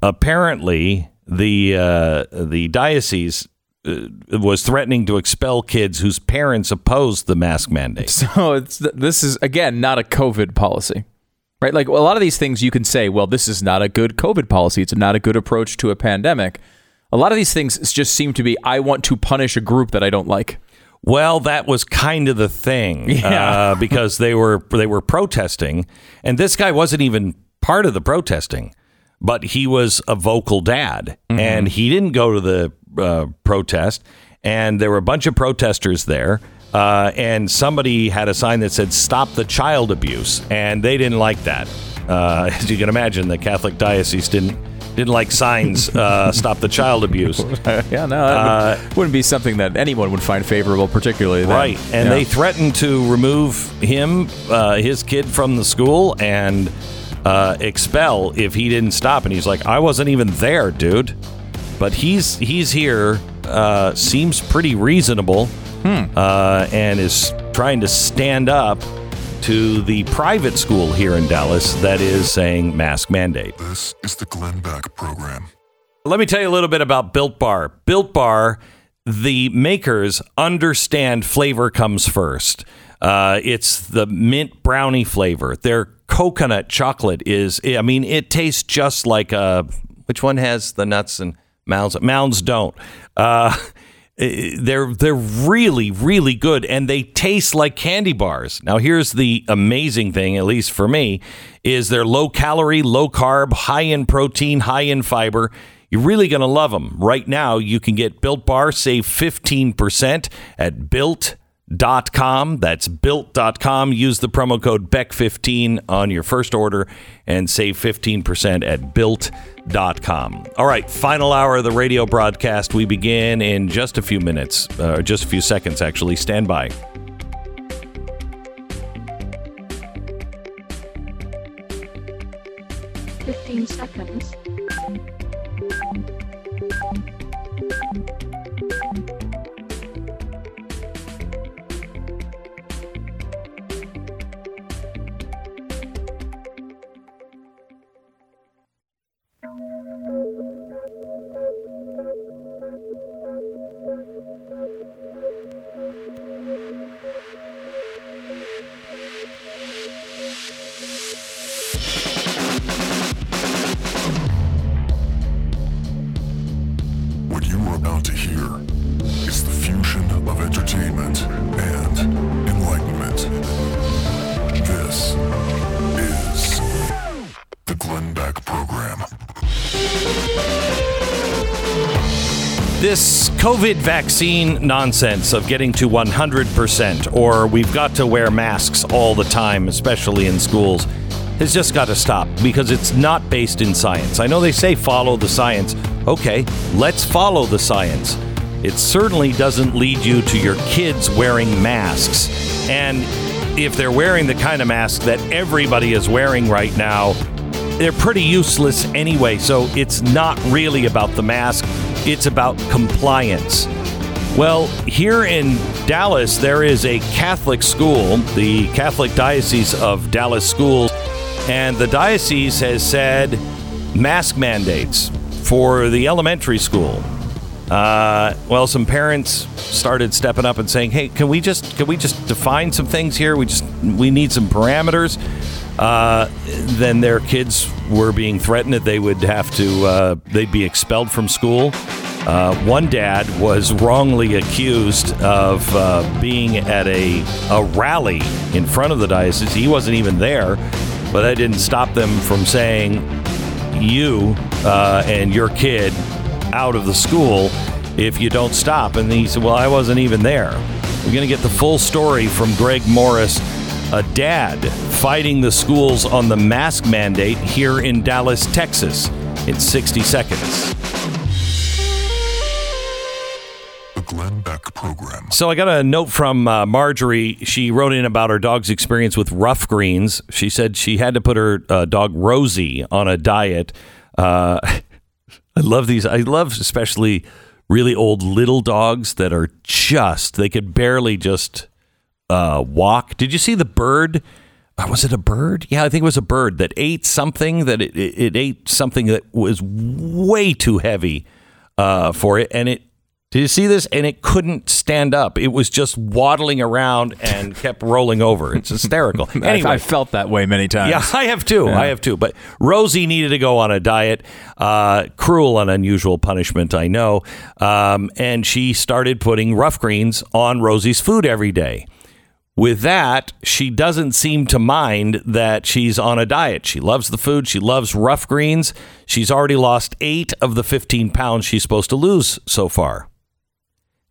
apparently the uh, the diocese uh, was threatening to expel kids whose parents opposed the mask mandate. So it's this is again not a COVID policy, right? Like a lot of these things, you can say, well, this is not a good COVID policy. It's not a good approach to a pandemic. A lot of these things just seem to be, I want to punish a group that I don't like. Well, that was kind of the thing, Yeah. uh, because they were they were protesting, and this guy wasn't even part of the protesting, but he was a vocal dad, and he didn't go to the uh, protest, and there were a bunch of protesters there, uh, and somebody had a sign that said "Stop the child abuse," and they didn't like that. Uh, as you can imagine, the Catholic diocese didn't didn't like signs uh, "Stop the child abuse." yeah, no, that would, wouldn't be something that anyone would find favorable, particularly. then. Right. And Yeah. they threatened to remove him, uh, his kid, from the school and uh, expel if he didn't stop. And he's like, I wasn't even there, dude. But he's he's here. Uh, seems pretty reasonable, uh, and is trying to stand up to the private school here in Dallas that is saying mask mandate. This is the Glenn Beck Program. Let me tell you a little bit about Built Bar. Built Bar, the makers understand flavor comes first. Uh, it's the mint brownie flavor. Their coconut chocolate is, I mean, it tastes just like a, which one has the nuts and mounds? Mounds don't. Uh, they're they're really really good and they taste like candy bars. Now here's the amazing thing at least for me is they're low calorie, low carb, high in protein, high in fiber. You're really going to love them. Right now you can get Built Bar save 15% at built.com. That's built.com. Use the promo code BECK15 on your first order and save 15% at built.com. All right, final hour of the radio broadcast. We begin in just a few minutes, uh, just a few seconds actually. Stand by. Fifteen seconds. This COVID vaccine nonsense of getting to 100% or we've got to wear masks all the time, especially in schools, has just got to stop because it's not based in science. I know they say follow the science. Okay, let's follow the science. It certainly doesn't lead you to your kids wearing masks. And if they're wearing the kind of mask that everybody is wearing right now, they're pretty useless anyway. So it's not really about the mask, it's about compliance. Well, here in Dallas, there is a Catholic school, the Catholic Diocese of Dallas Schools, and the diocese has said mask mandates for the elementary school. Uh, well, some parents started stepping up and saying, "Hey, can we just can we just define some things here? We just we need some parameters." Uh, then their kids were being threatened that they would have to uh, they'd be expelled from school. Uh, one dad was wrongly accused of uh, being at a, a rally in front of the diocese. He wasn't even there, but that didn't stop them from saying, You uh, and your kid out of the school if you don't stop. And he said, Well, I wasn't even there. We're going to get the full story from Greg Morris, a dad fighting the schools on the mask mandate here in Dallas, Texas, in 60 seconds. The Glenn Beck Program. So I got a note from uh, Marjorie. She wrote in about her dog's experience with Ruff Greens. She said she had to put her uh, dog Rosie on a diet. Uh, I love these. I love especially really old little dogs that are just they could barely just uh, walk. Did you see the bird? Uh, was it a bird? Yeah, I think it was a bird that ate something that it, it, ate something that was way too heavy uh, for it, and it. Did you see this? And it couldn't stand up. It was just waddling around and kept rolling over. It's hysterical. I- Anyway, I felt that way many times. yeah, I have too. Yeah. I have too. But Rosie needed to go on a diet. Uh, cruel and unusual punishment, I know. Um, and she started putting Ruff Greens on Rosie's food every day. With that, she doesn't seem to mind that she's on a diet. She loves the food. She loves Ruff Greens. She's already lost eight of the 15 pounds she's supposed to lose so far.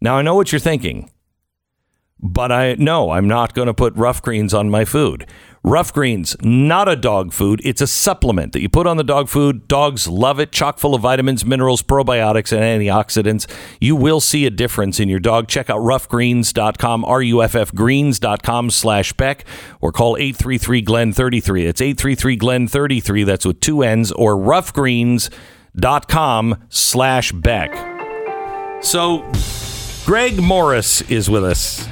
Now, I know what you're thinking. But I no, I'm not going to put Ruff Greens on my food. Ruff Greens, not a dog food. It's a supplement that you put on the dog food. Dogs love it. Chock full of vitamins, minerals, probiotics, and antioxidants. You will see a difference in your dog. Check out ruffgreens.com, R-U-F-F greens.com slash Beck, or call 833-GLEN-33. It's 833-GLEN-33. That's with two N's, or ruffgreens.com slash Beck. So Greg Morris is with us.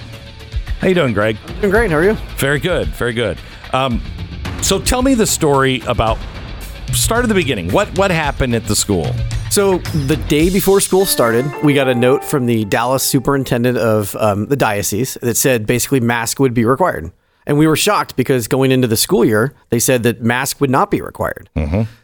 How you doing, Greg? Doing great. How are you? Very good. Very good. Um, so tell me the story about start at the beginning. What what happened at the school? So the day before school started, we got a note from the Dallas superintendent of um, the diocese that said basically mask would be required. And we were shocked because going into the school year, they said that mask would not be required.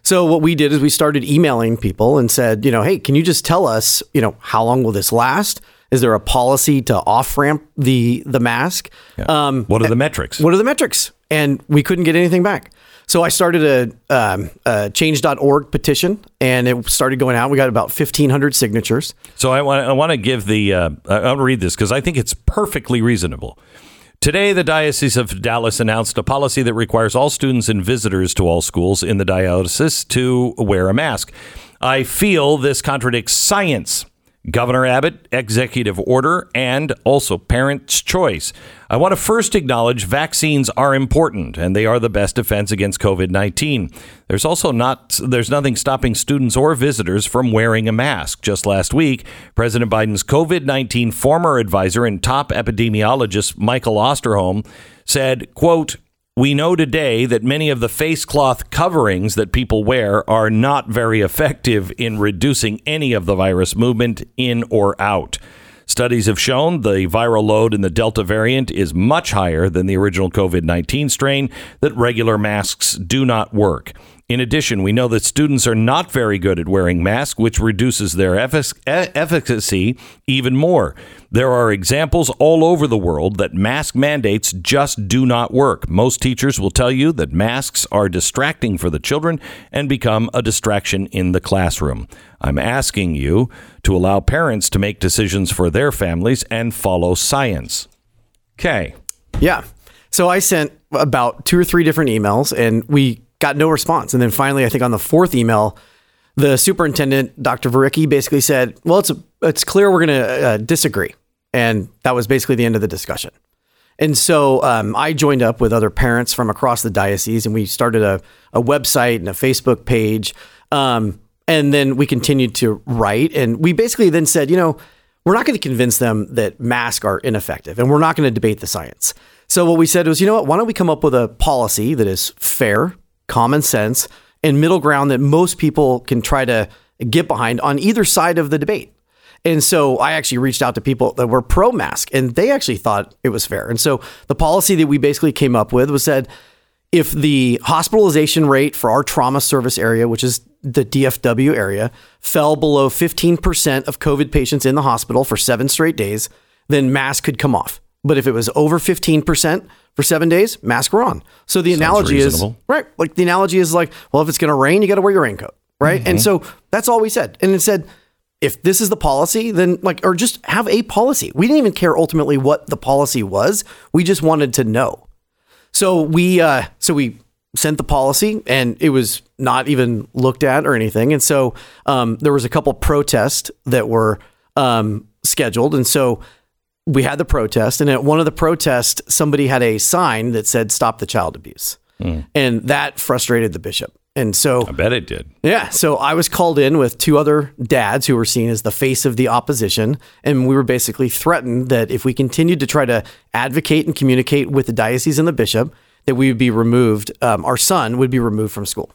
So what we did is we started emailing people and said, you know, hey, can you just tell us, you know, how long will this last? Is there a policy to off ramp the the mask? Um, What are the metrics? What are the metrics? And we couldn't get anything back. So I started a, um, a change.org petition and it started going out. We got about 1,500 signatures. So I want I want to give the uh, I want to read this because I think it's perfectly reasonable. Today, the Diocese of Dallas announced a policy that requires all students and visitors to all schools in the diocese to wear a mask. I feel this contradicts science. Governor Abbott, executive order, and also parents' choice. I want to first acknowledge vaccines are important and they are the best defense against COVID-19. There's also not there's nothing stopping students or visitors from wearing a mask. Just last week, President Biden's COVID-19 former advisor and top epidemiologist Michael Osterholm said, quote, we know today that many of the face cloth coverings that people wear are not very effective in reducing any of the virus movement in or out. Studies have shown the viral load in the Delta variant is much higher than the original COVID 19 strain, that regular masks do not work. In addition, we know that students are not very good at wearing masks, which reduces their efficacy even more. There are examples all over the world that mask mandates just do not work. Most teachers will tell you that masks are distracting for the children and become a distraction in the classroom. I'm asking you to allow parents to make decisions for their families and follow science. Okay. Yeah. So I sent about two or three different emails and we got no response. And then finally, I think on the fourth email, the superintendent, Dr. Vereecke, basically said, well, it's, it's clear we're going to uh, disagree. And that was basically the end of the discussion. And so um, I joined up with other parents from across the diocese and we started a, a website and a Facebook page. Um, and then we continued to write. And we basically then said, you know, we're not going to convince them that masks are ineffective and we're not going to debate the science. So what we said was, you know what, why don't we come up with a policy that is fair, common sense, and middle ground that most people can try to get behind on either side of the debate. And so I actually reached out to people that were pro mask and they actually thought it was fair. And so the policy that we basically came up with was said if the hospitalization rate for our trauma service area, which is the DFW area, fell below 15% of COVID patients in the hospital for seven straight days, then mask could come off. But if it was over 15% for seven days, mask were on. So the analogy reasonable. is right. Like the analogy is like, well, if it's going to rain, you got to wear your raincoat, right? And Mhm. so that's all we said. And it said, if this is the policy, then like, or just have a policy. We didn't even care ultimately what the policy was. We just wanted to know. So we, uh, so we sent the policy, and it was not even looked at or anything. And so um, there was a couple protests that were um, scheduled, and so we had the protest. And at one of the protests, somebody had a sign that said "Stop the child abuse," and that frustrated the bishop. And so I bet it did. yeah. So I was called in with two other dads who were seen as the face of the opposition. And we were basically threatened that if we continued to try to advocate and communicate with the diocese and the bishop, that we would be removed, um, our son would be removed from school.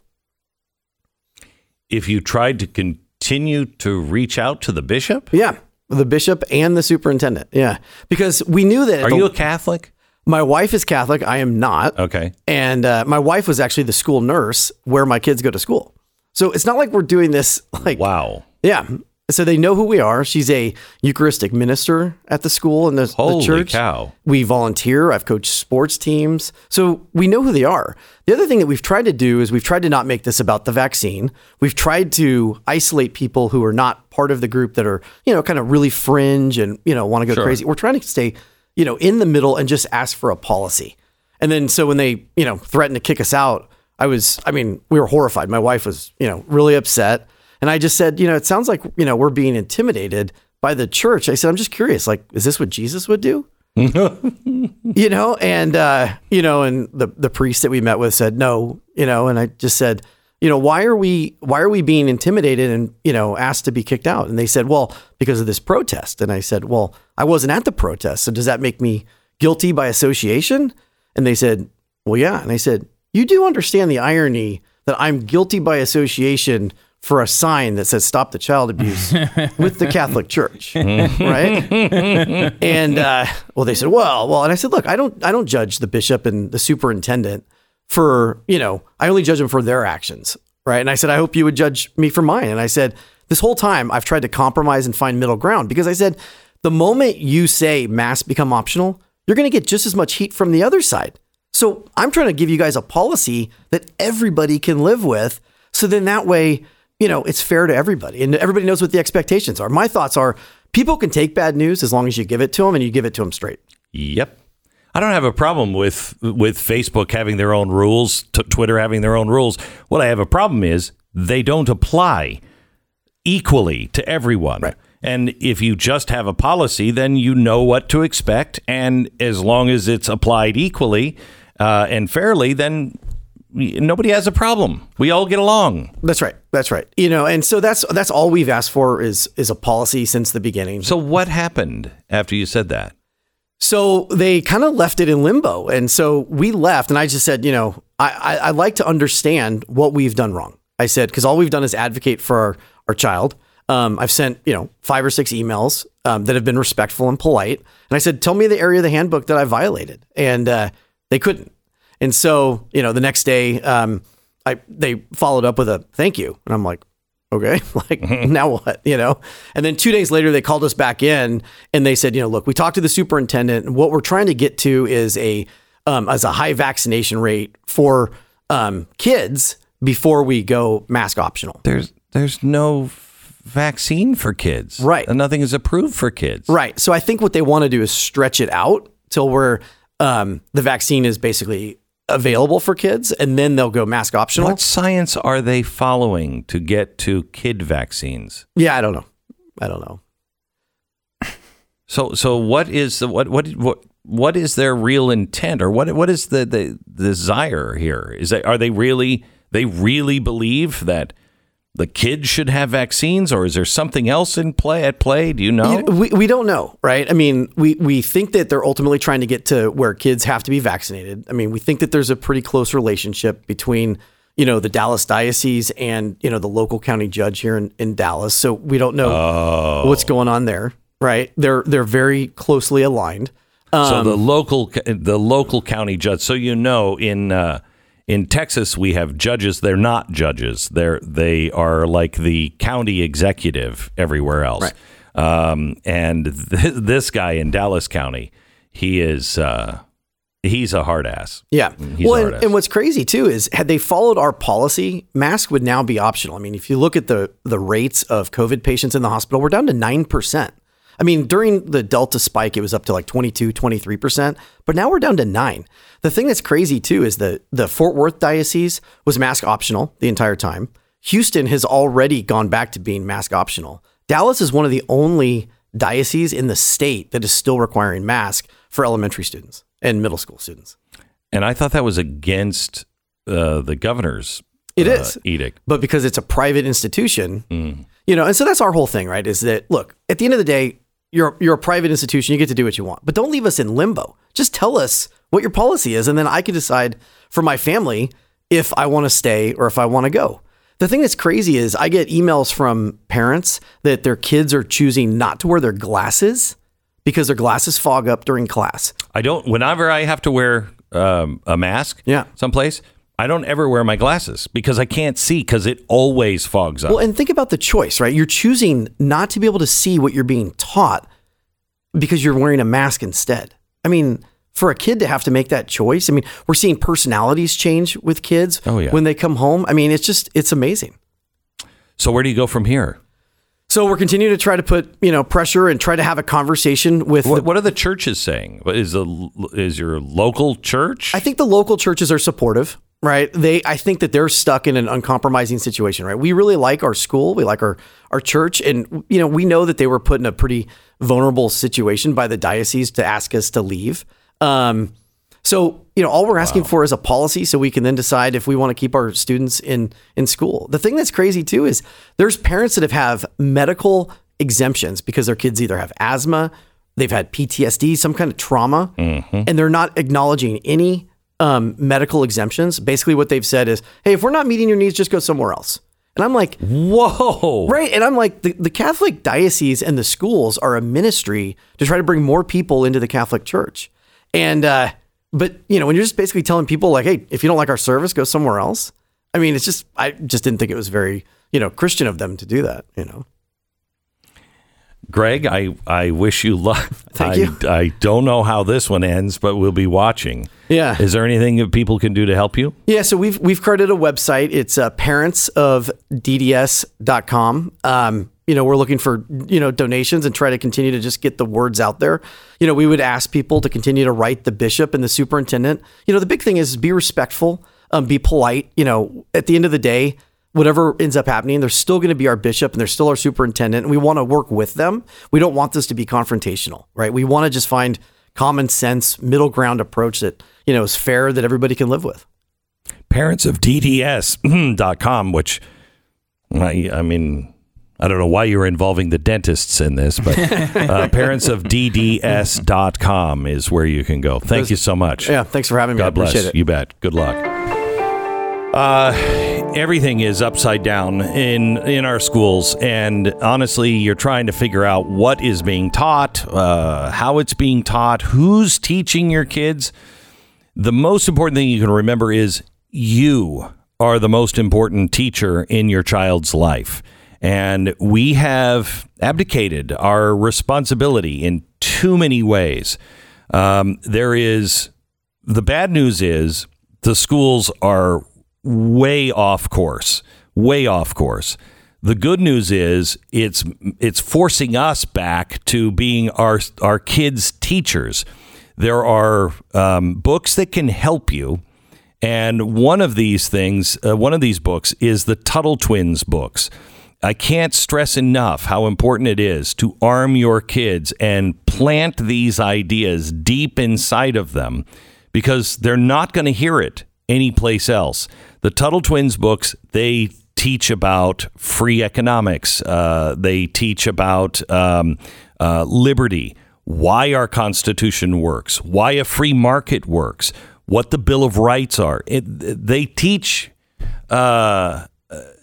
If you tried to continue to reach out to the bishop, Yeah. The bishop and the superintendent. Yeah. Because we knew that. Are the- you a Catholic? My wife is Catholic. I am not. Okay. And uh, my wife was actually the school nurse where my kids go to school. So it's not like we're doing this like wow. Yeah. So they know who we are. She's a Eucharistic minister at the school and the, the Holy church. cow. We volunteer. I've coached sports teams. So we know who they are. The other thing that we've tried to do is we've tried to not make this about the vaccine. We've tried to isolate people who are not part of the group that are, you know, kind of really fringe and, you know, want to go Sure. crazy. We're trying to stay, you know, in the middle and just ask for a policy. And then so when they, you know, threatened to kick us out, I was, I mean, we were horrified. My wife was, you know, really upset. And I just said, you know, it sounds like, you know, we're being intimidated by the church. I said, I'm just curious, like, is this what Jesus would do? you know, and uh, you know, and the the priest that we met with said no, you know, and I just said, you know, why are we why are we being intimidated and you know asked to be kicked out? And they said, well, because of this protest. And I said, well, I wasn't at the protest, so does that make me guilty by association? And they said, well, yeah. And I said, you do understand the irony that I'm guilty by association for a sign that says "Stop the Child Abuse" with the Catholic Church, right? and uh, well, they said, "Well, well," and I said, "Look, I don't, I don't judge the bishop and the superintendent for, you know, I only judge them for their actions, right?" And I said, "I hope you would judge me for mine." And I said, "This whole time, I've tried to compromise and find middle ground because I said, the moment you say masks become optional, you're going to get just as much heat from the other side." So I'm trying to give you guys a policy that everybody can live with. So then that way, you know, it's fair to everybody and everybody knows what the expectations are. My thoughts are people can take bad news as long as you give it to them and you give it to them straight. Yep. I don't have a problem with with Facebook having their own rules, t- Twitter having their own rules. What I have a problem is they don't apply equally to everyone. And if you just have a policy, then you know what to expect. And as long as it's applied equally uh, and fairly, then we- nobody has a problem. We all get along. That's right. That's right. You know, and so that's that's all we've asked for is is a policy since the beginning. So what happened after you said that? So they kind of left it in limbo, and so we left. And I just said, you know, I I, I like to understand what we've done wrong. I said because all we've done is advocate for our, our child. Um, I've sent you know five or six emails um, that have been respectful and polite, and I said, tell me the area of the handbook that I violated, and uh, they couldn't. And so you know the next day, um, I they followed up with a thank you, and I'm like, okay, like now what, you know? And then two days later, they called us back in and they said, you know, look, we talked to the superintendent, and what we're trying to get to is a um, as a high vaccination rate for um, kids before we go mask optional. There's there's no vaccine for kids. Right. And nothing is approved for kids. Right. So I think what they want to do is stretch it out till where um, the vaccine is basically available for kids, and then they'll go mask optional. What science are they following to get to kid vaccines? Yeah, I don't know. I don't know. So so what is the what what what what is their real intent or what what is the the desire here? Is that are they really they really believe that the kids should have vaccines or is there something else in play at play? Do you know? We, we don't know, right? I mean, we, we think that they're ultimately trying to get to where kids have to be vaccinated. I mean, we think that there's a pretty close relationship between, you know, the Dallas diocese and, you know, the local county judge here in, in Dallas. So we don't know Oh. what's going on there, right? They're they're very closely aligned. so Um, the local the local county judge. So you know in uh, in Texas we have judges. They're not judges. They're they are like the county executive everywhere else. Um, and th- this guy in Dallas County, he is uh, he's a hard ass. Yeah. He's well, and, and what's crazy too is had they followed our policy, mask would now be optional. I mean, if you look at the the rates of COVID patients in the hospital, we're down to 9%. I mean, during the Delta spike, it was up to like 22, 23%, but now we're down to 9. The thing that's crazy too is the the Fort Worth diocese was mask optional the entire time. Houston has already gone back to being mask optional. Dallas is one of the only dioceses in the state that is still requiring mask for elementary students and middle school students. and I thought that was against uh, the governor's It uh, is. edict. but because it's a private institution, Mm. you know, and so that's our whole thing, right? Is that look at the end of the day, you're you're a private institution, you get to do what you want, but don't leave us in limbo. Just tell us what your policy is, and then I can decide for my family if I want to stay or if I want to go. The thing that's crazy is I get emails from parents that their kids are choosing not to wear their glasses because their glasses fog up during class. I don't. Whenever I have to wear um, a mask, yeah, someplace, I don't ever wear my glasses because I can't see because it always fogs up. Well, and think about the choice, right? You're choosing not to be able to see what you're being taught because you're wearing a mask instead. I mean, for a kid to have to make that choice, I mean, we're seeing personalities change with kids Oh, yeah. when they come home. I mean, it's just, it's amazing. so where do you go from here? So we're continuing to try to put, you know, pressure and try to have a conversation with What, the, what are the churches saying? Is the is your local church? I think the local churches are supportive, right? They, I think that they're stuck in an uncompromising situation, right? We really like our school, we like our our church, and you know, we know that they were put in a pretty vulnerable situation by the diocese to ask us to leave. Um, so you know, all we're asking for is a policy, so we can then decide if we want to keep our students in in school. The thing that's crazy too is there's parents that have have medical exemptions because their kids either have asthma, they've had PTSD, some kind of trauma, and they're not acknowledging any um, medical exemptions. Basically, what they've said is, "Hey, if we're not meeting your needs, just go somewhere else." And I'm like, "Whoa!" Right? And I'm like, the, the Catholic diocese and the schools are a ministry to try to bring more people into the Catholic Church. And uh, but you know, when you're just basically telling people like, "Hey, if you don't like our service, go somewhere else." I mean, it's just I just didn't think it was very you know Christian of them to do that. You know. Greg, I, I wish you luck. Thank I, you. I don't know how this one ends, but we'll be watching. Yeah. Is there anything that people can do to help you? Yeah, so we've we've created a website. It's uh, parentsofdds.com. Um, you know, we're looking for you know donations and try to continue to just get the words out there. You know, we would ask people to continue to write the bishop and the superintendent. You know, the big thing is be respectful, um, be polite. You know, at the end of the day, whatever ends up happening, they're still going to be our bishop and they're still our superintendent, and we want to work with them. We don't want this to be confrontational, right? We want to just find common sense, middle ground approach that you know is fair that everybody can live with. Parentsofdds.com, which I, I mean, I don't know why you're involving the dentists in this, but uh, parentsofdds.com is where you can go. Thank Those- you so much. Yeah, thanks for having me. God bless. it. You bet. Good luck. Uh, everything is upside down in in our schools, and honestly, you're trying to figure out what is being taught, uh, how it's being taught, who's teaching your kids. The most important thing you can remember is you are the most important teacher in your child's life. And we have abdicated our responsibility in too many ways. Um, there is the bad news is the schools are way off course, way off course. The good news is it's it's forcing us back to being our our kids' teachers. There are um, books that can help you, and one of these things, uh, one of these books, is the Tuttle Twins books. I can't stress enough how important it is to arm your kids and plant these ideas deep inside of them because they're not going to hear it anyplace else. The Tuttle Twins books, they teach about free economics, uh, they teach about um, uh, liberty, why our Constitution works, why a free market works, what the Bill of Rights are. It, they teach. Uh,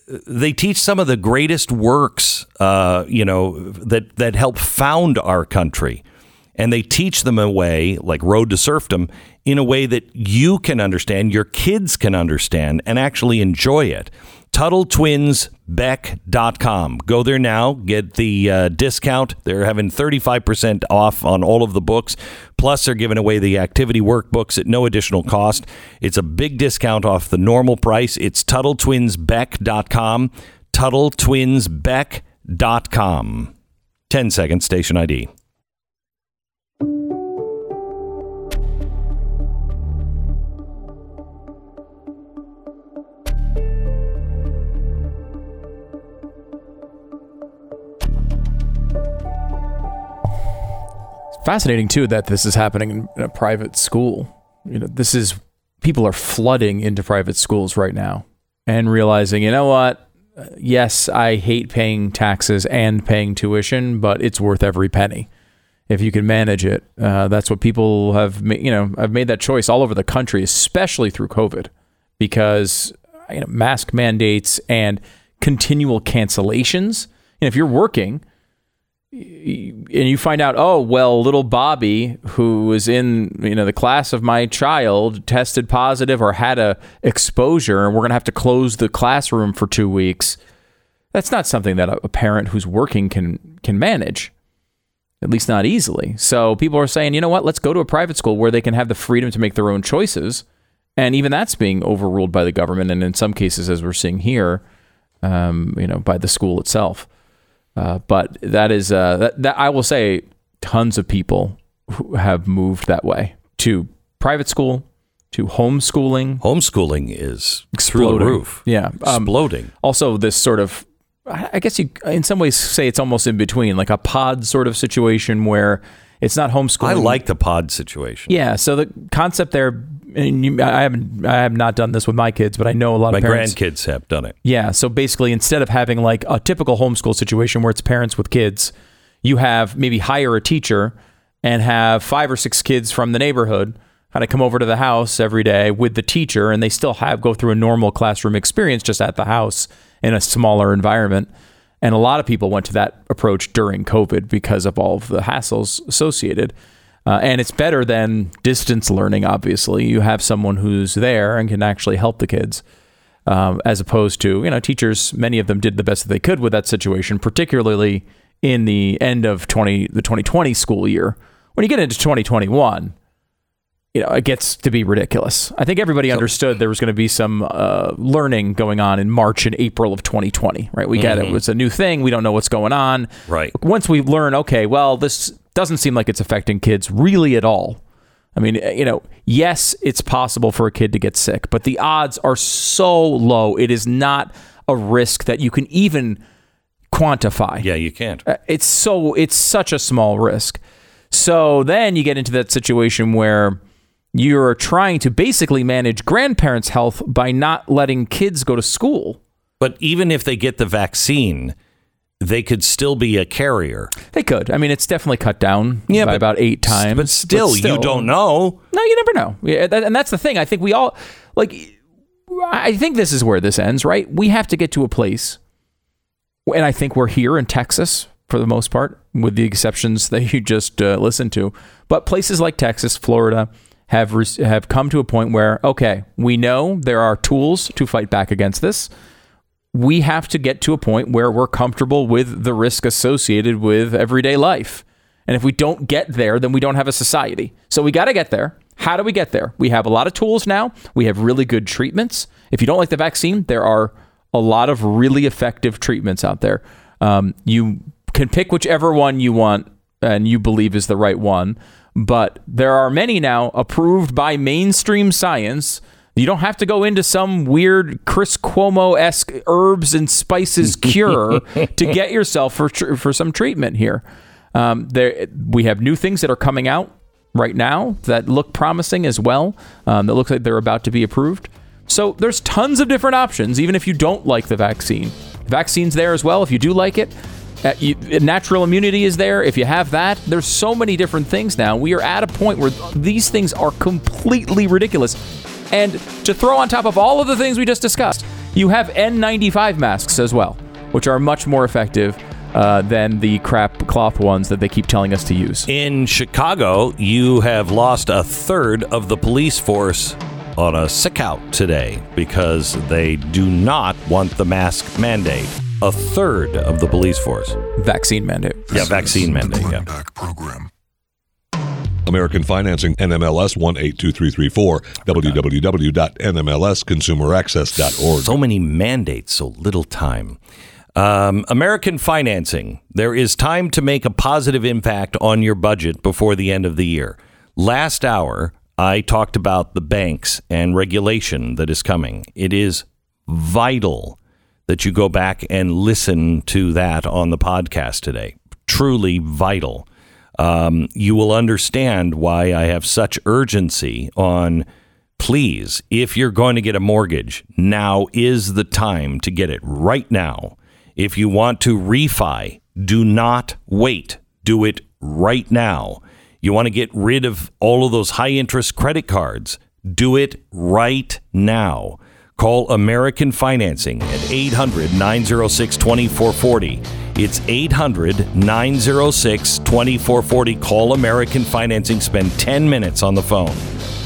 they teach some of the greatest works, uh, you know, that that help found our country, and they teach them a way like Road to Serfdom in a way that you can understand, your kids can understand, and actually enjoy it. TuttleTwinsBeck.com. Go there now, get the uh, discount. They're having 35% off on all of the books. Plus, they're giving away the activity workbooks at no additional cost. It's a big discount off the normal price. It's TuttleTwinsBeck.com. TuttleTwinsBeck.com. 10 seconds, station ID. Fascinating too that this is happening in, a private school. You know, this is people are flooding into private schools right now and realizing, you know what? Yes, I hate paying taxes and paying tuition, but it's worth every penny if you can manage it. Uh, that's what people have, ma- you know, I've made that choice all over the country, especially through COVID, because you know, mask mandates and continual cancellations. And if you're working and you find out, oh well, little Bobby, who was in you know the class of my child, tested positive or had a exposure, and we're gonna have to close the classroom for two weeks. That's not something that a parent who's working can can manage, at least not easily. So people are saying, you know what? Let's go to a private school where they can have the freedom to make their own choices, and even that's being overruled by the government, and in some cases, as we're seeing here, um, you know, by the school itself. Uh, but that is uh, that, that I will say, tons of people who have moved that way to private school, to homeschooling. Homeschooling is through the roof. Yeah, um, exploding. Also, this sort of, I I guess you, in some ways, say it's almost in between, like a pod sort of situation where it's not homeschooling. I like the pod situation. Yeah. So the concept there, and you, I haven't, I have not done this with my kids, but I know a lot My of parents. My grandkids have done it. Yeah. So basically, instead of having like a typical homeschool situation where it's parents with kids, you have maybe hire a teacher and have five or six kids from the neighborhood kind of come over to the house every day with the teacher, and they still have go through a normal classroom experience just at the house in a smaller environment. And a lot of people went to that approach during COVID because of all of the hassles associated. Uh, and it's better than distance learning, obviously. You have someone who's there and can actually help the kids, um, as opposed to, you know, teachers, many of them did the best that they could with that situation, particularly in the end of 20, the 2020 school year. When you get into 2021, you know, it gets to be ridiculous. I think everybody understood there was going to be some uh, learning going on in March and April of 2020, right? We get it. Mhm. It's a new thing. We don't know what's going on. Right. Once we learn, okay, well, this doesn't seem like it's affecting kids really at all. I mean, you know, yes, it's possible for a kid to get sick, but the odds are so low. It is not a risk that you can even quantify. Yeah, you can't. Uh, It's so it's such a small risk. So then you get into that situation where you're trying to basically manage grandparents' health by not letting kids go to school. But even if they get the vaccine, they could still be a carrier. They could. I mean, it's definitely cut down Yeah, by but- about eight times. but still, you don't know. No, you never know. Yeah, that- and that's the thing. I think we all like. I think this is where this ends, right? We have to get to a place, and I think we're here in Texas for the most part, with the exceptions that you just uh, listened to. But places like Texas, Florida, have re- have come to a point where okay, we know there are tools to fight back against this. We have to get to a point where we're comfortable with the risk associated with everyday life. And if we don't get there, then we don't have a society. So we got to get there. How do we get there? We have a lot of tools now. We have really good treatments. If you don't like the vaccine, there are a lot of really effective treatments out there. Um, you can pick whichever one you want and you believe is the right one. But there are many now approved by mainstream science. You don't have to go into some weird Chris Cuomo esque herbs and spices cure to get yourself for for some treatment here. Um, there, we have new things that are coming out right now that look promising as well. Um, that looks like they're about to be approved. So there's tons of different options, even if you don't like the vaccine. The Vaccine's there as well if you do like it. Uh, you, natural immunity is there. If you have that, there's so many different things now. We are at a point where these things are completely ridiculous. And to throw on top of all of the things we just discussed, you have N95 masks as well, which are much more effective uh, than the crap cloth ones that they keep telling us to use. In Chicago, you have lost a third of the police force on a sick out today because they do not want the mask mandate. A third of the police force. Vaccine mandate. Yeah, vaccine mandate. Yeah. program. American Financing, NMLS 182334, www.nmlsconsumeraccess.org. So many mandates, so little time. Um, American Financing, there is time to make a positive impact on your budget before the end of the year. Last hour, I talked about the banks and regulation that is coming. It is vital that you go back and listen to that on the podcast today. Truly vital. Um, you will understand why I have such urgency on please, if you're going to get a mortgage, now is the time to get it right now. If you want to refi, do not wait. Do it right now. You want to get rid of all of those high interest credit cards, do it right now. Call American Financing at 800 906 2440. It's 800 906 2440. Call American Financing. Spend 10 minutes on the phone.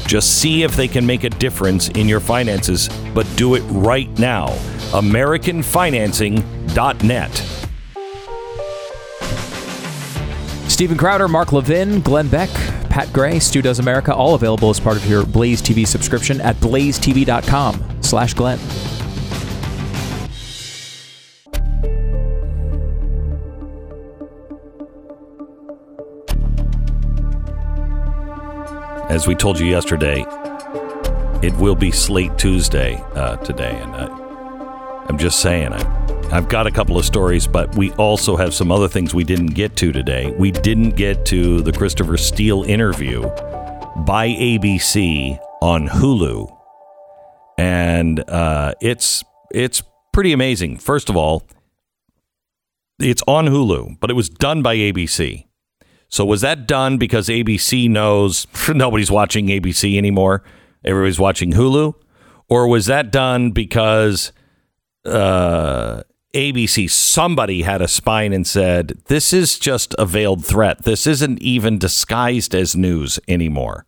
Just see if they can make a difference in your finances, but do it right now. AmericanFinancing.net. Steven Crowder, Mark Levin, Glenn Beck, Pat Gray, Stu Does America, all available as part of your Blaze TV subscription at blazetv.com slash Glenn. As we told you yesterday, it will be Slate Tuesday uh, today, and I, I'm just saying, I, I've got a couple of stories, but we also have some other things we didn't get to today. We didn't get to the Christopher Steele interview by ABC on Hulu, and uh, it's it's pretty amazing. First of all, it's on Hulu, but it was done by ABC. So was that done because ABC knows nobody's watching ABC anymore? Everybody's watching Hulu, or was that done because uh, ABC somebody had a spine and said this is just a veiled threat. This isn't even disguised as news anymore.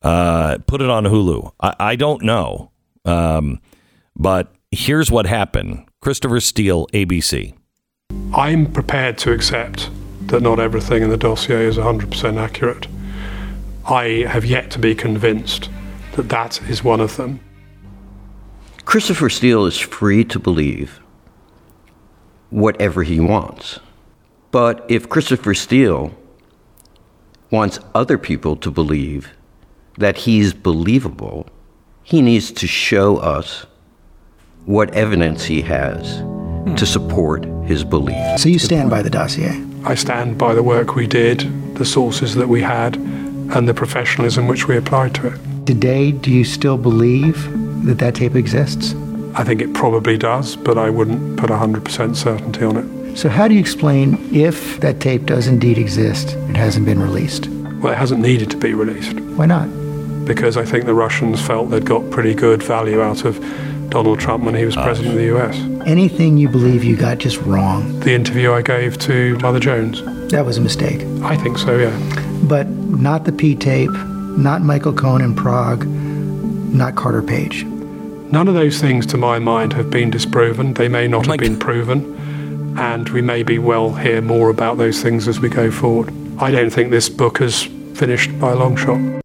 Uh, put it on Hulu. I, I don't know, um, but here's what happened. Christopher Steele, ABC. I'm prepared to accept that not everything in the dossier is 100% accurate. I have yet to be convinced that that is one of them. Christopher Steele is free to believe whatever he wants. But if Christopher Steele wants other people to believe that he's believable, he needs to show us what evidence he has to support his belief. So you stand by the dossier? I stand by the work we did, the sources that we had, and the professionalism which we applied to it. Today, do you still believe that that tape exists? I think it probably does, but I wouldn't put 100% certainty on it. So, how do you explain if that tape does indeed exist, it hasn't been released? Well, it hasn't needed to be released. Why not? Because I think the Russians felt they'd got pretty good value out of Donald Trump when he was ah, president of the US. Anything you believe you got just wrong, The interview I gave to Mother Jones. that was a mistake. I think so, yeah. But not the P tape, not Michael Cohen in Prague, not Carter Page. None of those things, to my mind, have been disproven. They may not have been proven, and we may be well hear more about those things as we go forward. I don't think this book is finished by a long shot.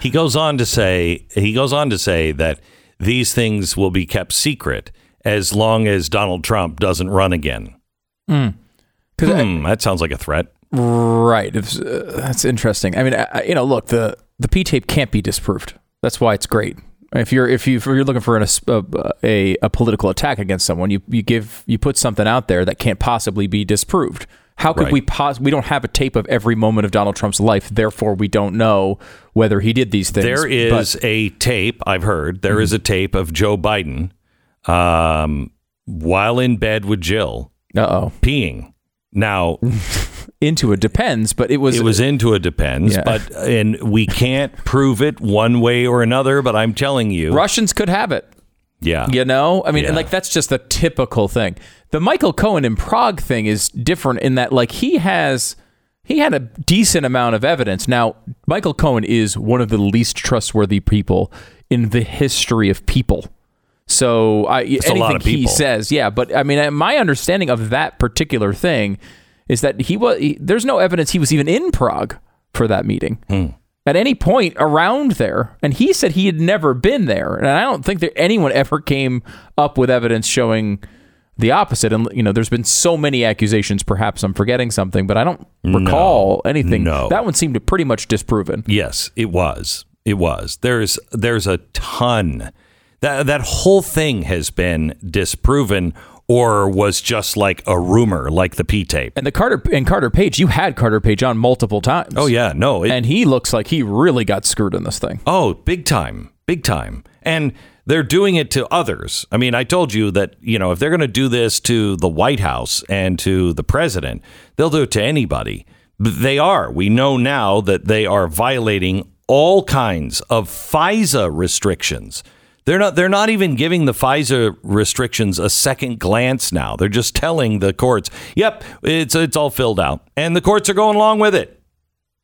He goes on to say he goes on to say that these things will be kept secret as long as Donald Trump doesn't run again. Mm. Hmm, that sounds like a threat. Right. It's, uh, that's interesting. I mean, I, I- you know, look, the the P tape can't be disproved. That's why it's great. If you're if you if you're looking for an, a, a a political attack against someone, you you give you put something out there that can't possibly be disproved. How could Right. we pos- we don't have a tape of every moment of Donald Trump's life, therefore we don't know whether he did these things. There is a tape I've heard. There is a tape of Joe Biden um, while in bed with Jill. Uh oh, peeing. Now into a depends, but it was it was into a depends, Yeah. but and we can't prove it one way or another. But I'm telling you, Russians could have it. Yeah. You know? I mean, and Yeah. like that's just the typical thing. The Michael Cohen in Prague thing is different in that like he has he had a decent amount of evidence. Now, Michael Cohen is one of the least trustworthy people in the history of people. So I, That's anything lot of he says, yeah. But I mean, my understanding of that particular thing is that he was. He, there's no evidence he was even in Prague for that meeting Hmm. at any point around there. And he said he had never been there. And I don't think that anyone ever came up with evidence showing the opposite. And, you know, there's been so many accusations. Perhaps I'm forgetting something, but I don't recall anything. No. That one seemed pretty much disproven. Yes, it was. It was. There's there's a ton. That that whole thing has been disproven or was just like a rumor, like the P tape. And the Carter and Carter Page, you had Carter Page on multiple times. Oh yeah, no, and he looks like he really got screwed in this thing. Oh, big time. Big time. And they're doing it to others. I mean, I told you that, you know, if they're going to do this to the White House and to the president, they'll do it to anybody. But they are. We know now that they are violating all kinds of FISA restrictions. They're not they're not even giving the FISA restrictions a second glance now. They're just telling the courts, "Yep, it's it's all filled out." And the courts are going along with it.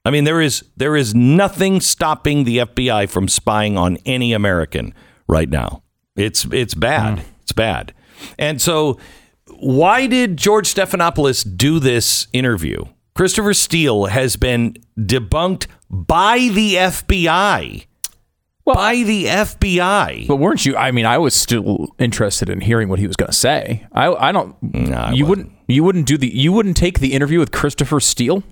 I mean, there is there is nothing stopping the FBI from spying on any American right now. It's it's bad. Hmm. It's bad. And so, why did George Stephanopoulos do this interview? Christopher Steele has been debunked by the FBI. By the FBI. But weren't you? I mean, I was still interested in hearing what he was going to say. I, I don't. you wouldn't. You wouldn't do the. You wouldn't take the interview with Christopher Steele.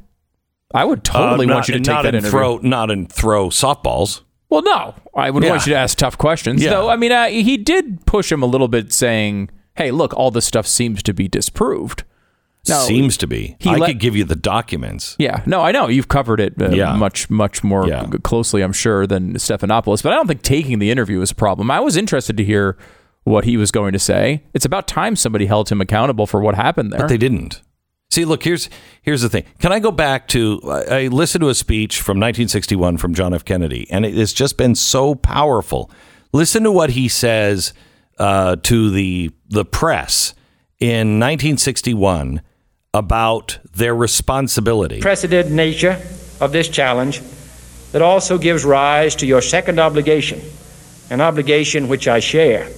I would totally Uh, want you to take that in interview. throw not in throw softballs. Well, no, I would Yeah. want you to ask tough questions. Yeah. Though, I mean, uh, he did push him a little bit, saying, "Hey, look, all this stuff seems to be disproved." Now, Seems to be. I let- could give you the documents. Yeah, no, I know you've covered it uh, Yeah. much, much more Yeah. closely, I'm sure, than Stephanopoulos. But I don't think taking the interview is a problem. I was interested to hear what he was going to say. It's about time somebody held him accountable for what happened there. But they didn't. See, look, here's here's the thing. Can I go back to I I listened to a speech from 1961 from John F. Kennedy, and it has just been so powerful. Listen to what he says uh, to the the press in 1961 about their responsibility. unprecedented nature of this challenge that also gives rise to your second obligation, an obligation which I share.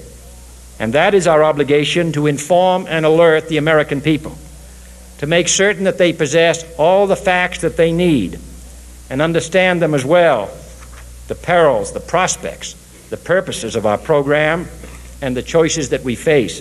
And that is our obligation to inform and alert the American people, to make certain that they possess all the facts that they need and understand them as well the perils, the prospects, the purposes of our program, and the choices that we face.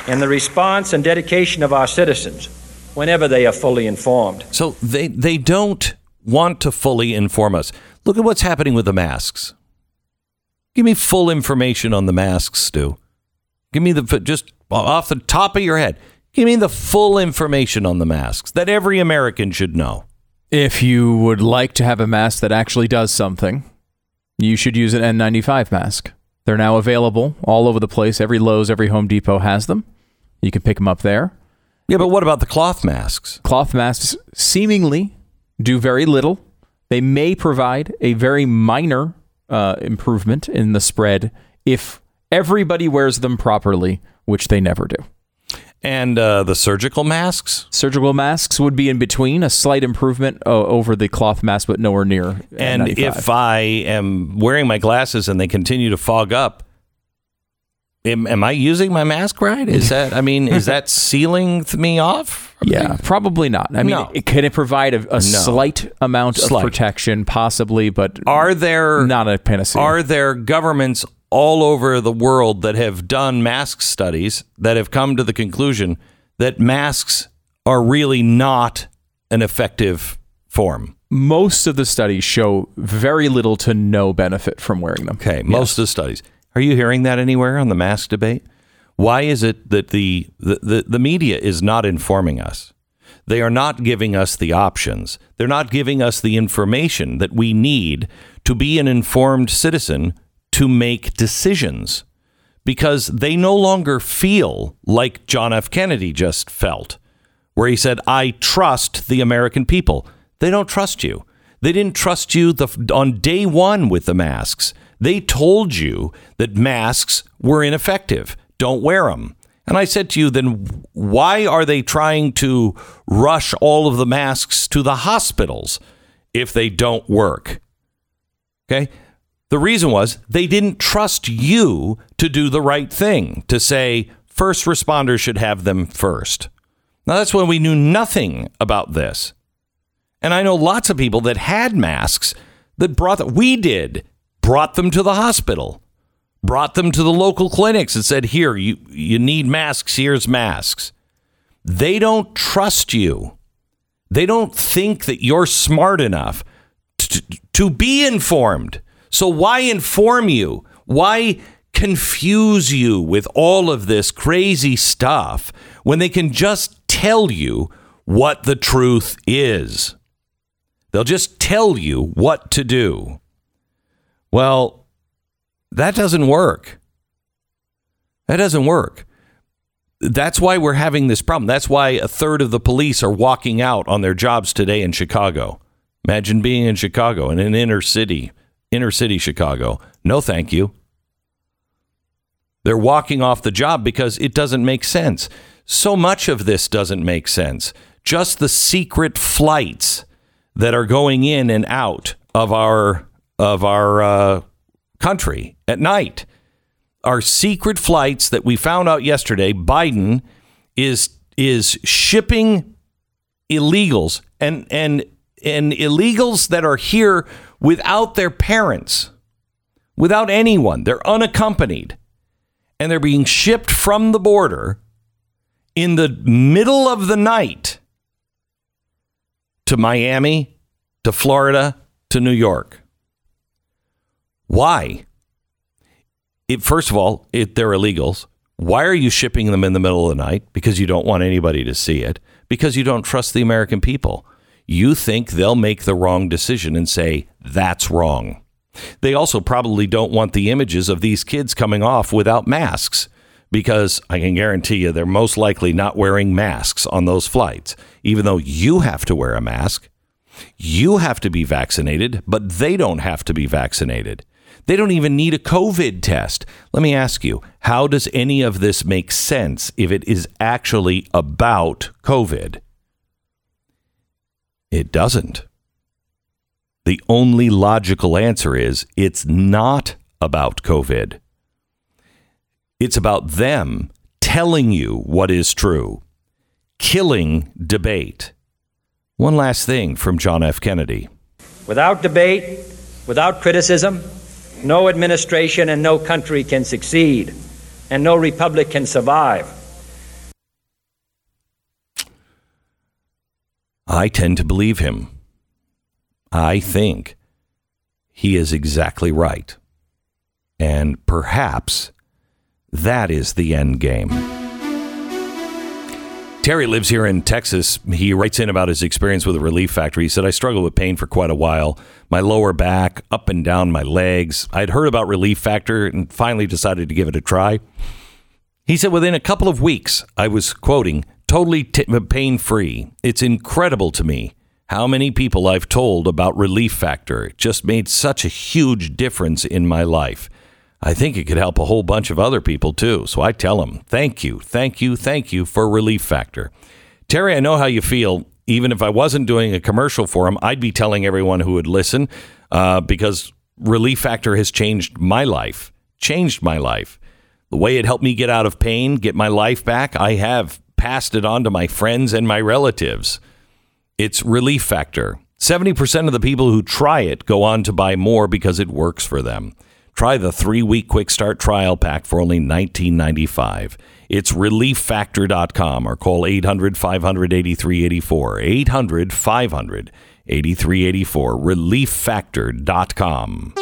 to this. in the response and dedication of our citizens whenever they are fully informed. So they they don't want to fully inform us. Look at what's happening with the masks. Give me full information on the masks, Stu. Give me the just off the top of your head. Give me the full information on the masks that every American should know. If you would like to have a mask that actually does something, you should use an N95 mask. They're now available all over the place. Every Lowe's, every Home Depot has them. You can pick them up there. Yeah, but what about the cloth masks? Cloth masks seemingly do very little. They may provide a very minor uh, improvement in the spread if everybody wears them properly, which they never do. And uh, the surgical masks? Surgical masks would be in between, a slight improvement uh, over the cloth mask, but nowhere near. And N95. if I am wearing my glasses and they continue to fog up, am, am I using my mask right? Is that, I mean, is that sealing me off? Yeah, probably not. I mean, No. it, can it provide a, a slight amount Slight. of protection, possibly, but Are there not a panacea? Are there governments all over the world that have done mask studies that have come to the conclusion that masks are really not an effective form? Most of the studies show very little to no benefit from wearing them. Okay, most of the studies. Are you hearing that anywhere on the mask debate? Why is it that the, the, the, the media is not informing us? They are not giving us the options. They're not giving us the information that we need to be an informed citizen to make decisions because they no longer feel like John F. Kennedy just felt, where he said, I trust the American people. They don't trust you. They didn't trust you the, on day one with the masks. They told you that masks were ineffective. Don't wear them. And I said to you, then why are they trying to rush all of the masks to the hospitals if they don't work? Okay. The reason was they didn't trust you to do the right thing, to say first responders should have them first. Now, that's when we knew nothing about this. And I know lots of people that had masks that brought we did, brought them to the hospital, brought them to the local clinics and said, here, you, you need masks, here's masks. They don't trust you. They don't think that you're smart enough to, to be informed. So why inform you? Why confuse you with all of this crazy stuff when they can just tell you what the truth is? They'll just tell you what to do. Well, that doesn't work. That doesn't work. That's why we're having this problem. That's why a third of the police are walking out on their jobs today in Chicago. Imagine being in Chicago in an inner city, inner city Chicago. No, thank you. They're walking off the job because it doesn't make sense. So much of this doesn't make sense. Just the secret flights that are going in and out of our of our uh, country at night are secret flights that we found out yesterday. Biden is is shipping illegals and and and illegals that are here without their parents, without anyone. They're unaccompanied, and they're being shipped from the border in the middle of the night to Miami, to Florida, to New York. Why? It, first of all, it, they're illegals. Why are you shipping them in the middle of the night? Because you don't want anybody to see it. Because you don't trust the American people. You think they'll make the wrong decision and say, that's wrong. They also probably don't want the images of these kids coming off without masks because I can guarantee you they're most likely not wearing masks on those flights, even though you have to wear a mask. You have to be vaccinated, but they don't have to be vaccinated. They don't even need a COVID test. Let me ask you, how does any of this make sense if it is actually about COVID? It doesn't. The only logical answer is it's not about COVID. It's about them telling you what is true, killing debate. One last thing from John F. Kennedy. Without debate, without criticism, no administration and no country can succeed, and no republic can survive. I tend to believe him. I think he is exactly right. And perhaps that is the end game. Terry lives here in Texas. He writes in about his experience with a relief factor. He said, I struggled with pain for quite a while. My lower back, up and down my legs. I'd heard about Relief Factor and finally decided to give it a try. He said, within a couple of weeks, I was quoting, totally t- pain free. It's incredible to me how many people I've told about Relief Factor. It just made such a huge difference in my life. I think it could help a whole bunch of other people too. So I tell them, thank you, thank you, thank you for Relief Factor. Terry, I know how you feel. Even if I wasn't doing a commercial for him, I'd be telling everyone who would listen uh, because Relief Factor has changed my life, changed my life. The way it helped me get out of pain, get my life back, I have passed it on to my friends and my relatives. It's Relief Factor. 70% of the people who try it go on to buy more because it works for them. Try the three week quick start trial pack for only $19.95. It's relieffactor.com or call 800 500 8384. 800 500 8384. Relieffactor.com.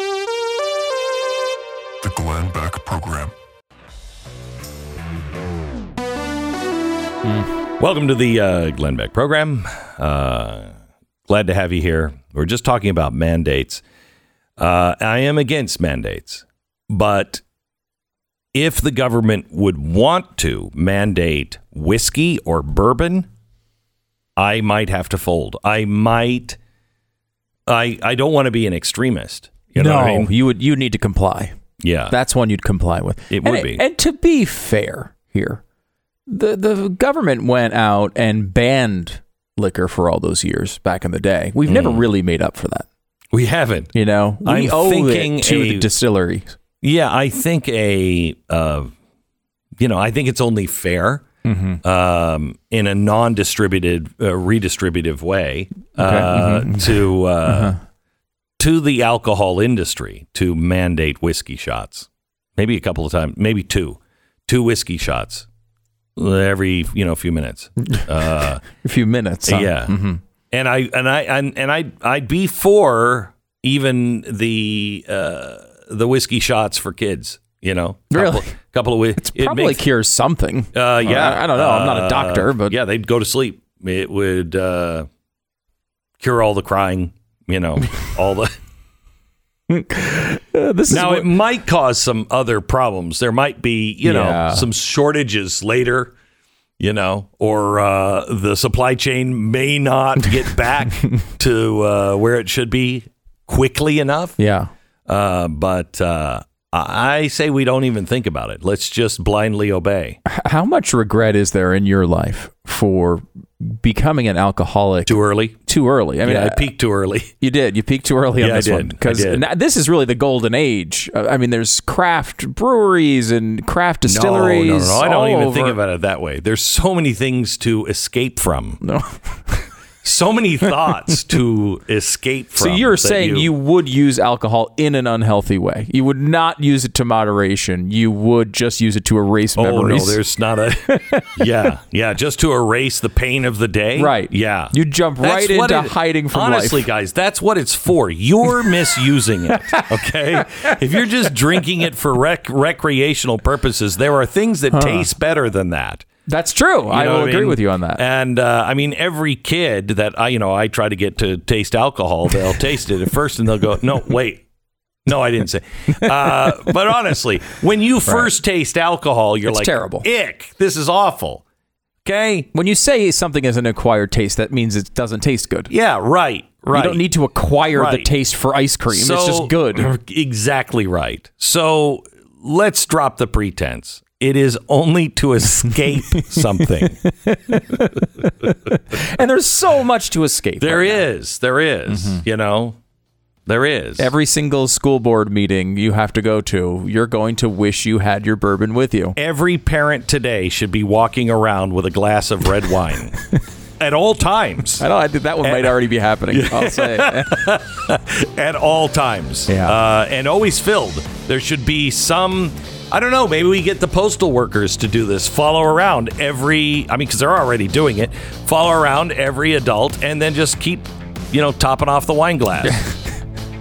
The Glenn Beck Program. Hmm. Welcome to the uh, Glenn Beck program. Uh, glad to have you here. We're just talking about mandates. Uh, I am against mandates, but if the government would want to mandate whiskey or bourbon, I might have to fold. I might. I I don't want to be an extremist. You know no, I mean? you would you need to comply. Yeah, That's one you'd comply with. It And would be. And to be fair here, the the government went out and banned liquor for all those years back in the day. We've never really made up for that. we haven't. You know, we I'm owe thinking it to a- the distillery. Yeah, I think a, uh, you know, I think it's only fair Mm-hmm. um, in a non-distributed, uh, redistributive way uh, Mhm. to uh, Uh-huh. to the alcohol industry to mandate whiskey shots. Maybe a couple of times, maybe two, two whiskey shots every you know a few minutes. Uh, A few minutes. huh? yeah, Mhm. and I and I and, and I I'd be for even the uh, the whiskey shots for kids. You know, Really? couple, couple of It Probably cures something. uh, yeah, I, I don't know. I'm not a Uh, doctor, but yeah, they'd go to sleep. It would uh, cure all the crying. You know, all the. Uh, this is now what- it might cause some other problems. There might be, you know, Yeah. some shortages later. You know, or uh, the supply chain may not get back to uh, where it should be quickly enough. yeah. Uh, but uh, I say we don't even think about it. Let's just blindly obey. How much regret is there in your life for becoming an alcoholic Too early. too early? I mean, yeah, I peaked too early. You did. You peaked too early on Yeah, I this one because this is really the golden age. I mean, there's craft breweries and craft distilleries. No, no, no. I don't even over. think about it that way. There's so many things to escape from. No. So many thoughts to escape from. So you're saying you, would use alcohol in an unhealthy way? You would not use it to moderation. You would just use it to erase Oh memories. no, there's not a. yeah, yeah, just to erase the pain of the day. Right. Yeah. You jump right into it- hiding from Honestly, life. guys, that's what it's for. You're misusing it. Okay. if you're just drinking it for rec- recreational purposes, there are things that taste better than that. That's true. You I will agree mean? with you on that. And uh, I mean, every kid that I, you know, I try to get to taste alcohol, they'll taste it at first, and they'll go, "No, wait." No, I didn't say. Uh, but honestly, when you first taste alcohol, you're It's like, terrible. Ick! This is awful. Okay. When you say something is an acquired taste, that means it doesn't taste good. Yeah. Right. Right. You don't need to acquire the taste for ice cream. So- it's just good. Exactly right. So let's drop the pretense. It is only to escape something. and there's so much to escape. There right is. There is. You know, there is. Every single school board meeting you have to go to, you're going to wish you had your bourbon with you. Every parent today should be walking around with a glass of red wine at all times. I know I did that one might already be happening. I'll say. at all times. Yeah. Uh, and always filled. There should be some. I don't know. Maybe we get the postal workers to do this. Follow around every. I mean, because they're already doing it. Follow around every adult, and then just keep, you know, topping off the wine glass.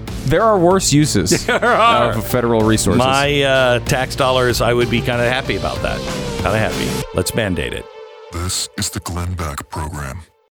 there are worse uses of federal resources. My uh, tax dollars, I would be kind of happy about that. Kind of happy. Let's mandate it. This is the Glenn Beck Program.